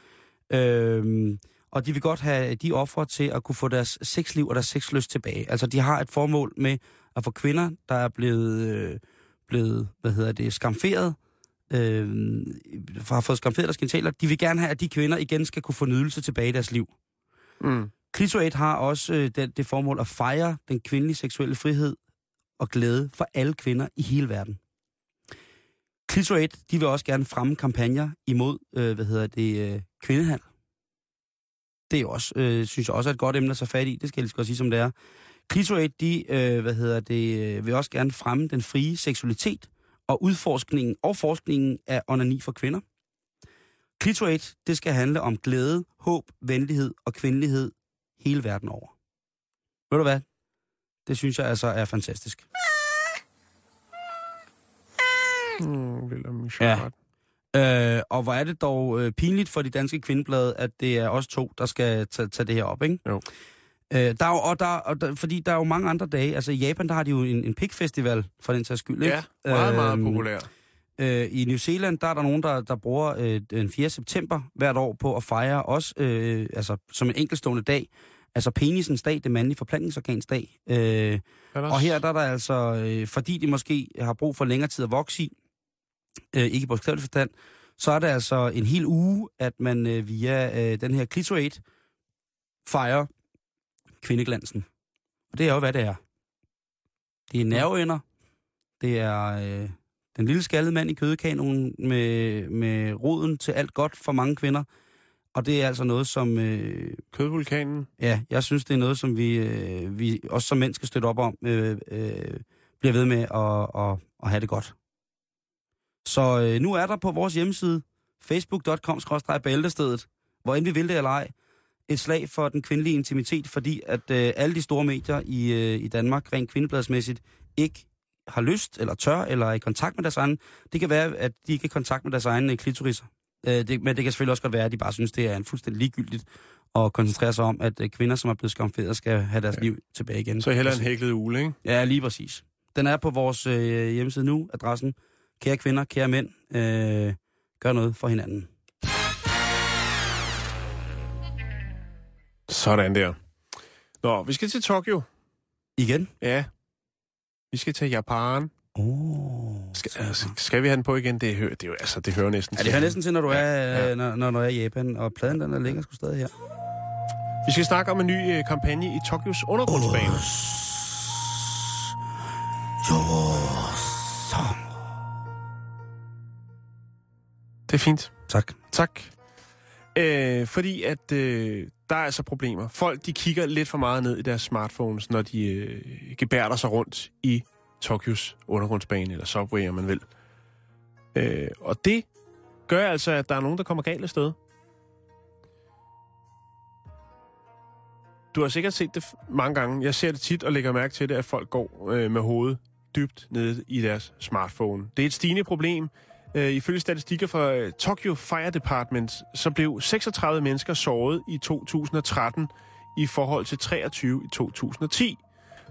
[SPEAKER 5] Øh, og de vil godt have de ofre til at kunne få deres sexliv og deres sexlyst tilbage. Altså, de har et formål med at få kvinder, der er blevet, øh, blevet hvad hedder det, skamferet, øh, har fået skamferet deres genitaler, de vil gerne have, at de kvinder igen skal kunne få nydelse tilbage i deres liv.
[SPEAKER 6] Mm.
[SPEAKER 5] Clitoraid har også øh, det, det formål at fejre den kvindelige seksuelle frihed og glæde for alle kvinder i hele verden. Clitoraid, de vil også gerne fremme kampagner imod, øh, hvad hedder det, øh, kvindehandel. Det er også, øh, synes jeg også er et godt emne at tage fat i. Det skal jeg lige godt sige, som det er. Clitoraid, de, øh, hvad hedder det, øh, vil også gerne fremme den frie seksualitet og udforskningen og forskningen af onani for kvinder. Clitoraid, det skal handle om glæde, håb, venlighed og kvindelighed hele verden over. Ved du hvad? Det synes jeg altså er fantastisk.
[SPEAKER 6] Mm, Willem
[SPEAKER 5] Ja.
[SPEAKER 6] ja.
[SPEAKER 5] Øh, og hvor er det dog øh, pinligt for de danske kvindeblade, at det er os to, der skal tage det her op, ikke?
[SPEAKER 6] Jo.
[SPEAKER 5] Øh, der er jo, og der, og der, fordi der er jo mange andre dage. Altså i Japan, der har de jo en, en pikfestival, for den sags skyld, ikke?
[SPEAKER 6] Ja, meget, meget
[SPEAKER 5] Øhm,
[SPEAKER 6] populær.
[SPEAKER 5] Øh, I New Zealand, der er der nogen, der, der bruger øh, den 4. september hvert år på at fejre også, øh, altså som en enkeltstående dag, altså penisens dag, det mandlige forplantningsorgans dag. Øh, og her der er der altså, øh, fordi de måske har brug for længere tid at vokse i, øh, ikke i bogstavelig forstand, så er det altså en hel uge, at man øh, via øh, den her clitoraid fejrer kvindeglansen. Og det er jo, hvad det er. Det er nerveender, det er øh, den lille skaldede mand i kødekanonen med, med roden til alt godt for mange kvinder. Og det er altså noget, som... Øh,
[SPEAKER 6] Kødvulkanen.
[SPEAKER 5] Ja, jeg synes, det er noget, som vi, øh, vi også som mænd skal støtte op om, øh, øh, bliver ved med at, at, at have det godt. Så øh, nu er der på vores hjemmeside, facebook.com-bæltestedet, hvor end vi vil det eller ej, et slag for den kvindelige intimitet, fordi at øh, alle de store medier i, øh, i Danmark, rent kvindebladsmæssigt, ikke har lyst, eller tør, eller er i kontakt med deres egen. Det kan være, at de ikke er i kontakt med deres egne klitoriser. Øh, det, men det kan selvfølgelig også godt være, at de bare synes, det er en fuldstændig ligegyldigt at koncentrere sig om, at øh, kvinder, som er blevet skamferet, skal have deres ja. liv tilbage igen.
[SPEAKER 6] Så heller en hæklet ule, ikke?
[SPEAKER 5] Ja, lige præcis. Den er på vores øh, hjemmeside nu, adressen kære kvinder, kære mænd, øh, gør noget for hinanden.
[SPEAKER 6] Sådan der. Nå, vi skal til Tokyo.
[SPEAKER 5] Igen?
[SPEAKER 6] Ja. Vi skal til Japan.
[SPEAKER 5] Oh,
[SPEAKER 6] Skal, altså, skal vi have den på igen? Det, hører, det, er jo, altså, det hører næsten
[SPEAKER 5] Ja, det hører næsten til, når du er,
[SPEAKER 6] Ja, ja.
[SPEAKER 5] Når, når, jeg er i Japan, og pladen den der ligger sgu stadig her.
[SPEAKER 6] Vi skal snakke om en ny øh, kampagne i Tokyos undergrundsbane. Det er fint.
[SPEAKER 5] Tak.
[SPEAKER 6] Tak. Øh, fordi at øh, der er altså problemer. Folk de kigger lidt for meget ned i deres smartphones, når de øh, gebærder sig rundt i Tokyos undergrundsbane, eller subway, om man vil. Øh, og det gør altså, at der er nogen, der kommer galt af sted. Du har sikkert set det mange gange. Jeg ser det tit og lægger mærke til det, at folk går øh, med hovedet dybt nede i deres smartphone. Det er et stigende problem. Øh, ifølge statistikker fra øh, Tokyo Fire Department, så blev 36 mennesker såret i 2013 i forhold til 23 i 2010.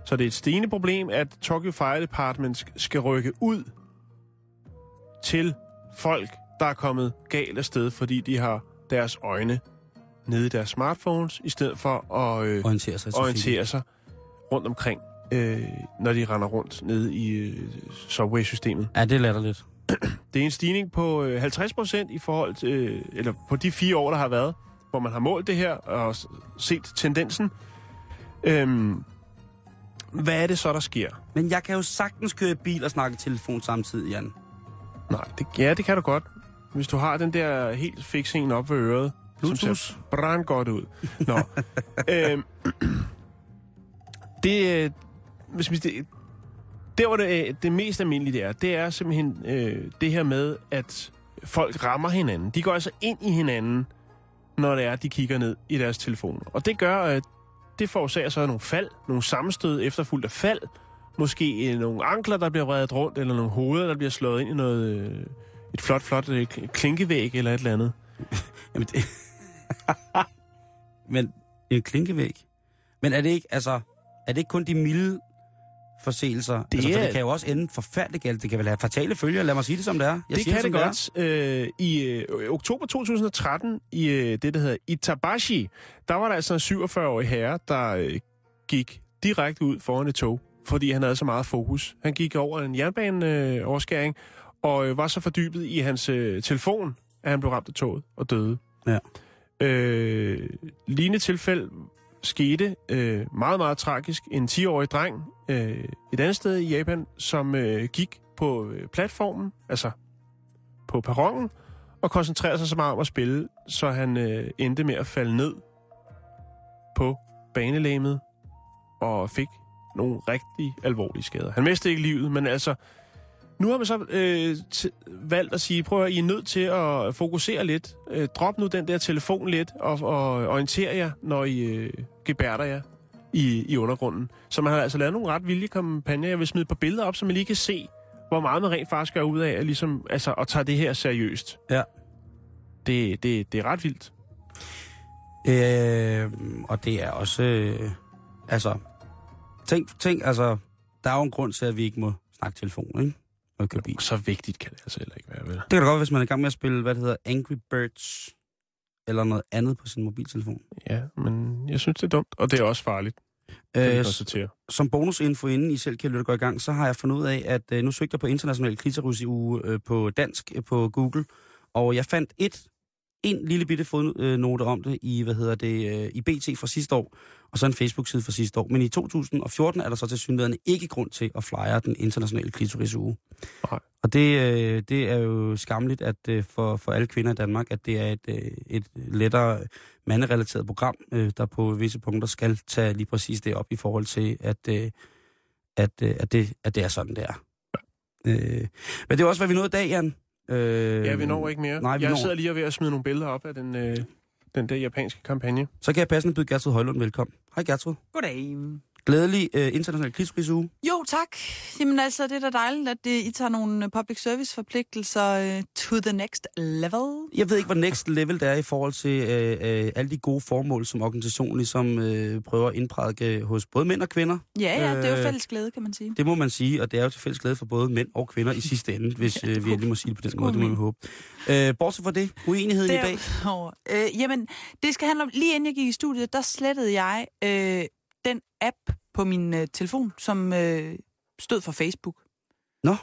[SPEAKER 6] Så det er et stigende problem, at Tokyo Fire Department sk- skal rykke ud til folk, der er kommet galt af sted, fordi de har deres øjne nede i deres smartphones, i stedet for at øh,
[SPEAKER 5] Orientere sig
[SPEAKER 6] orientere sig rundt omkring, øh, når de render rundt nede i øh, subway-systemet.
[SPEAKER 5] Ja, det er latterligt.
[SPEAKER 6] Det er en stigning på øh, 50 procent i forhold til, øh, eller på de fire år, der har været, hvor man har målt det her og set tendensen. Øhm, hvad er det så, der sker?
[SPEAKER 5] Men jeg kan jo sagtens køre i bil og snakke telefon samtidig, Jan.
[SPEAKER 6] Nej, det, ja, det kan du godt. Hvis du har den der helt fix en op ved øret, som
[SPEAKER 5] Bluetooth?
[SPEAKER 6] ser brand godt ud. Nå. øhm, det, øh, hvis vi, det, der hvor det, øh, det mest almindelige er, det er simpelthen øh, det her med, at folk rammer hinanden. De går altså ind i hinanden, når det er, at de kigger ned i deres telefoner. Og det gør, at det forårsager så nogle fald, nogle sammenstød efterfulgt af fald, måske øh, nogle ankler, der bliver vredet rundt, eller nogle hoveder, der bliver slået ind i noget, øh, et flot, flot øh, klinkevæg eller et eller andet.
[SPEAKER 5] Jamen, det... Men en klinkevæg. Men er det ikke, altså, er det ikke kun de milde forseelser?
[SPEAKER 6] Det
[SPEAKER 5] altså, for det kan jo også ende forfærdeligt galt. Det kan vel have fatale følger. Lad mig sige det som det er. Jeg
[SPEAKER 6] det
[SPEAKER 5] siger
[SPEAKER 6] kan det
[SPEAKER 5] som
[SPEAKER 6] godt. Øh, I øh, oktober 2013, i øh, det, der hedder Itabashi, der var der altså en 47-årig herre, der øh, gik direkte ud foran et tog, fordi han havde så meget fokus. Han gik over en jernbaneoverskæring, og øh, var så fordybet i hans øh, telefon, at han blev ramt af toget og døde.
[SPEAKER 5] Ja.
[SPEAKER 6] Øh, lignende tilfælde skete øh, meget, meget tragisk. En 10-årig dreng øh, et andet sted i Japan, som øh, gik på øh, platformen, altså på perronen, og koncentrerede sig så meget om at spille, så han øh, endte med at falde ned på banelæmet og fik nogle rigtig alvorlige skader. Han mistede ikke livet, men altså, nu har man så øh, valgt at sige, prøv at I er nødt til at fokusere lidt. Øh, drop nu den der telefon lidt, og, og orientere jer, når I øh, gebærder jer i, i undergrunden. Så man har altså lavet nogle ret vilde kampagner. Jeg vil smide par billeder op, så man lige kan se, hvor meget man rent faktisk gør ud af at, ligesom, altså, at tage det her seriøst.
[SPEAKER 5] Ja.
[SPEAKER 6] Det, det, det er ret vildt.
[SPEAKER 5] Øh, og det er også... Øh, altså... Tænk, tænk, altså... Der er jo en grund til, at vi ikke må snakke telefon, ikke? Vi kører bil.
[SPEAKER 6] Så vigtigt kan det altså heller ikke være, vel?
[SPEAKER 5] Det kan da godt, hvis man er i gang med at spille, hvad det hedder, Angry Birds, eller noget andet på sin mobiltelefon.
[SPEAKER 6] Ja, men jeg synes, det er dumt, og det er også farligt.
[SPEAKER 5] Øh, som bonusinfo, inden I selv kan lytte gå i gang, så har jeg fundet ud af, at øh, nu søgte jeg på international klitoris i uge øh, på dansk øh, på Google, og jeg fandt et en lille bitte fodnote om det i, hvad hedder det, øh, i BT fra sidste år, og så en Facebook-side fra sidste år. Men i 2014 er der så til synligheden ikke grund til at flyer den internationale klitoris uge.
[SPEAKER 6] Nej.
[SPEAKER 5] Og det, øh, det er jo skamligt at øh, for, for alle kvinder i Danmark, at det er et, et lettere manderelateret program, der på visse punkter skal tage lige præcis det op i forhold til, at, at, at, det, at det er sådan, det er. Men det er også, hvad vi nåede i dag, Jan. Øh,
[SPEAKER 6] Ja, vi når ikke mere.
[SPEAKER 5] Nej, vi
[SPEAKER 6] jeg
[SPEAKER 5] når.
[SPEAKER 6] sidder lige og ved at smide nogle billeder op af den, øh, den der japanske kampagne.
[SPEAKER 5] Så kan jeg passende byde Gertrud Højlund velkommen. Hej Gertrud.
[SPEAKER 3] Goddag.
[SPEAKER 5] Glædelig øh, international krigskrigsuge.
[SPEAKER 8] Jo, tak. Jamen altså, det er da dejligt, at det, I tager nogle øh, public service forpligtelser uh, to the next level.
[SPEAKER 5] Jeg ved ikke, hvor next level det er i forhold til øh, øh, alle de gode formål, som organisationen ligesom øh, prøver at indprædike hos både mænd og kvinder.
[SPEAKER 8] Ja, ja, det er jo
[SPEAKER 5] Øh,
[SPEAKER 8] fælles glæde, kan man sige.
[SPEAKER 5] Det må man sige, og det er jo til fælles glæde for både mænd og kvinder i sidste ende, hvis øh, vi endelig må sige det på den
[SPEAKER 8] skulle
[SPEAKER 5] måde, det må vi håbe. Øh, bortset fra det, uenigheden i dag.
[SPEAKER 8] Derudover, øh, jamen, det skal handle om, lige inden jeg gik i studiet, der slettede jeg øh, den app på min øh, telefon, som øh, stod for Facebook.
[SPEAKER 5] Nå.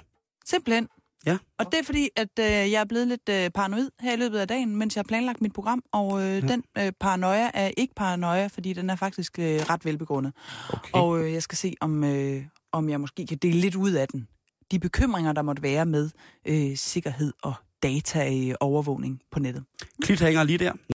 [SPEAKER 8] Simpelthen.
[SPEAKER 5] Ja.
[SPEAKER 8] Og det er fordi, at øh, jeg er blevet lidt øh, paranoid her i løbet af dagen, mens jeg har planlagt mit program, og øh, ja. den øh, paranoia er ikke paranoia, fordi den er faktisk øh, ret velbegrundet.
[SPEAKER 5] Okay.
[SPEAKER 8] Og øh, jeg skal se, om, øh, om jeg måske kan dele lidt ud af den. De bekymringer, der måtte være med øh, sikkerhed og data-overvågning på nettet.
[SPEAKER 5] Klit hænger lige der.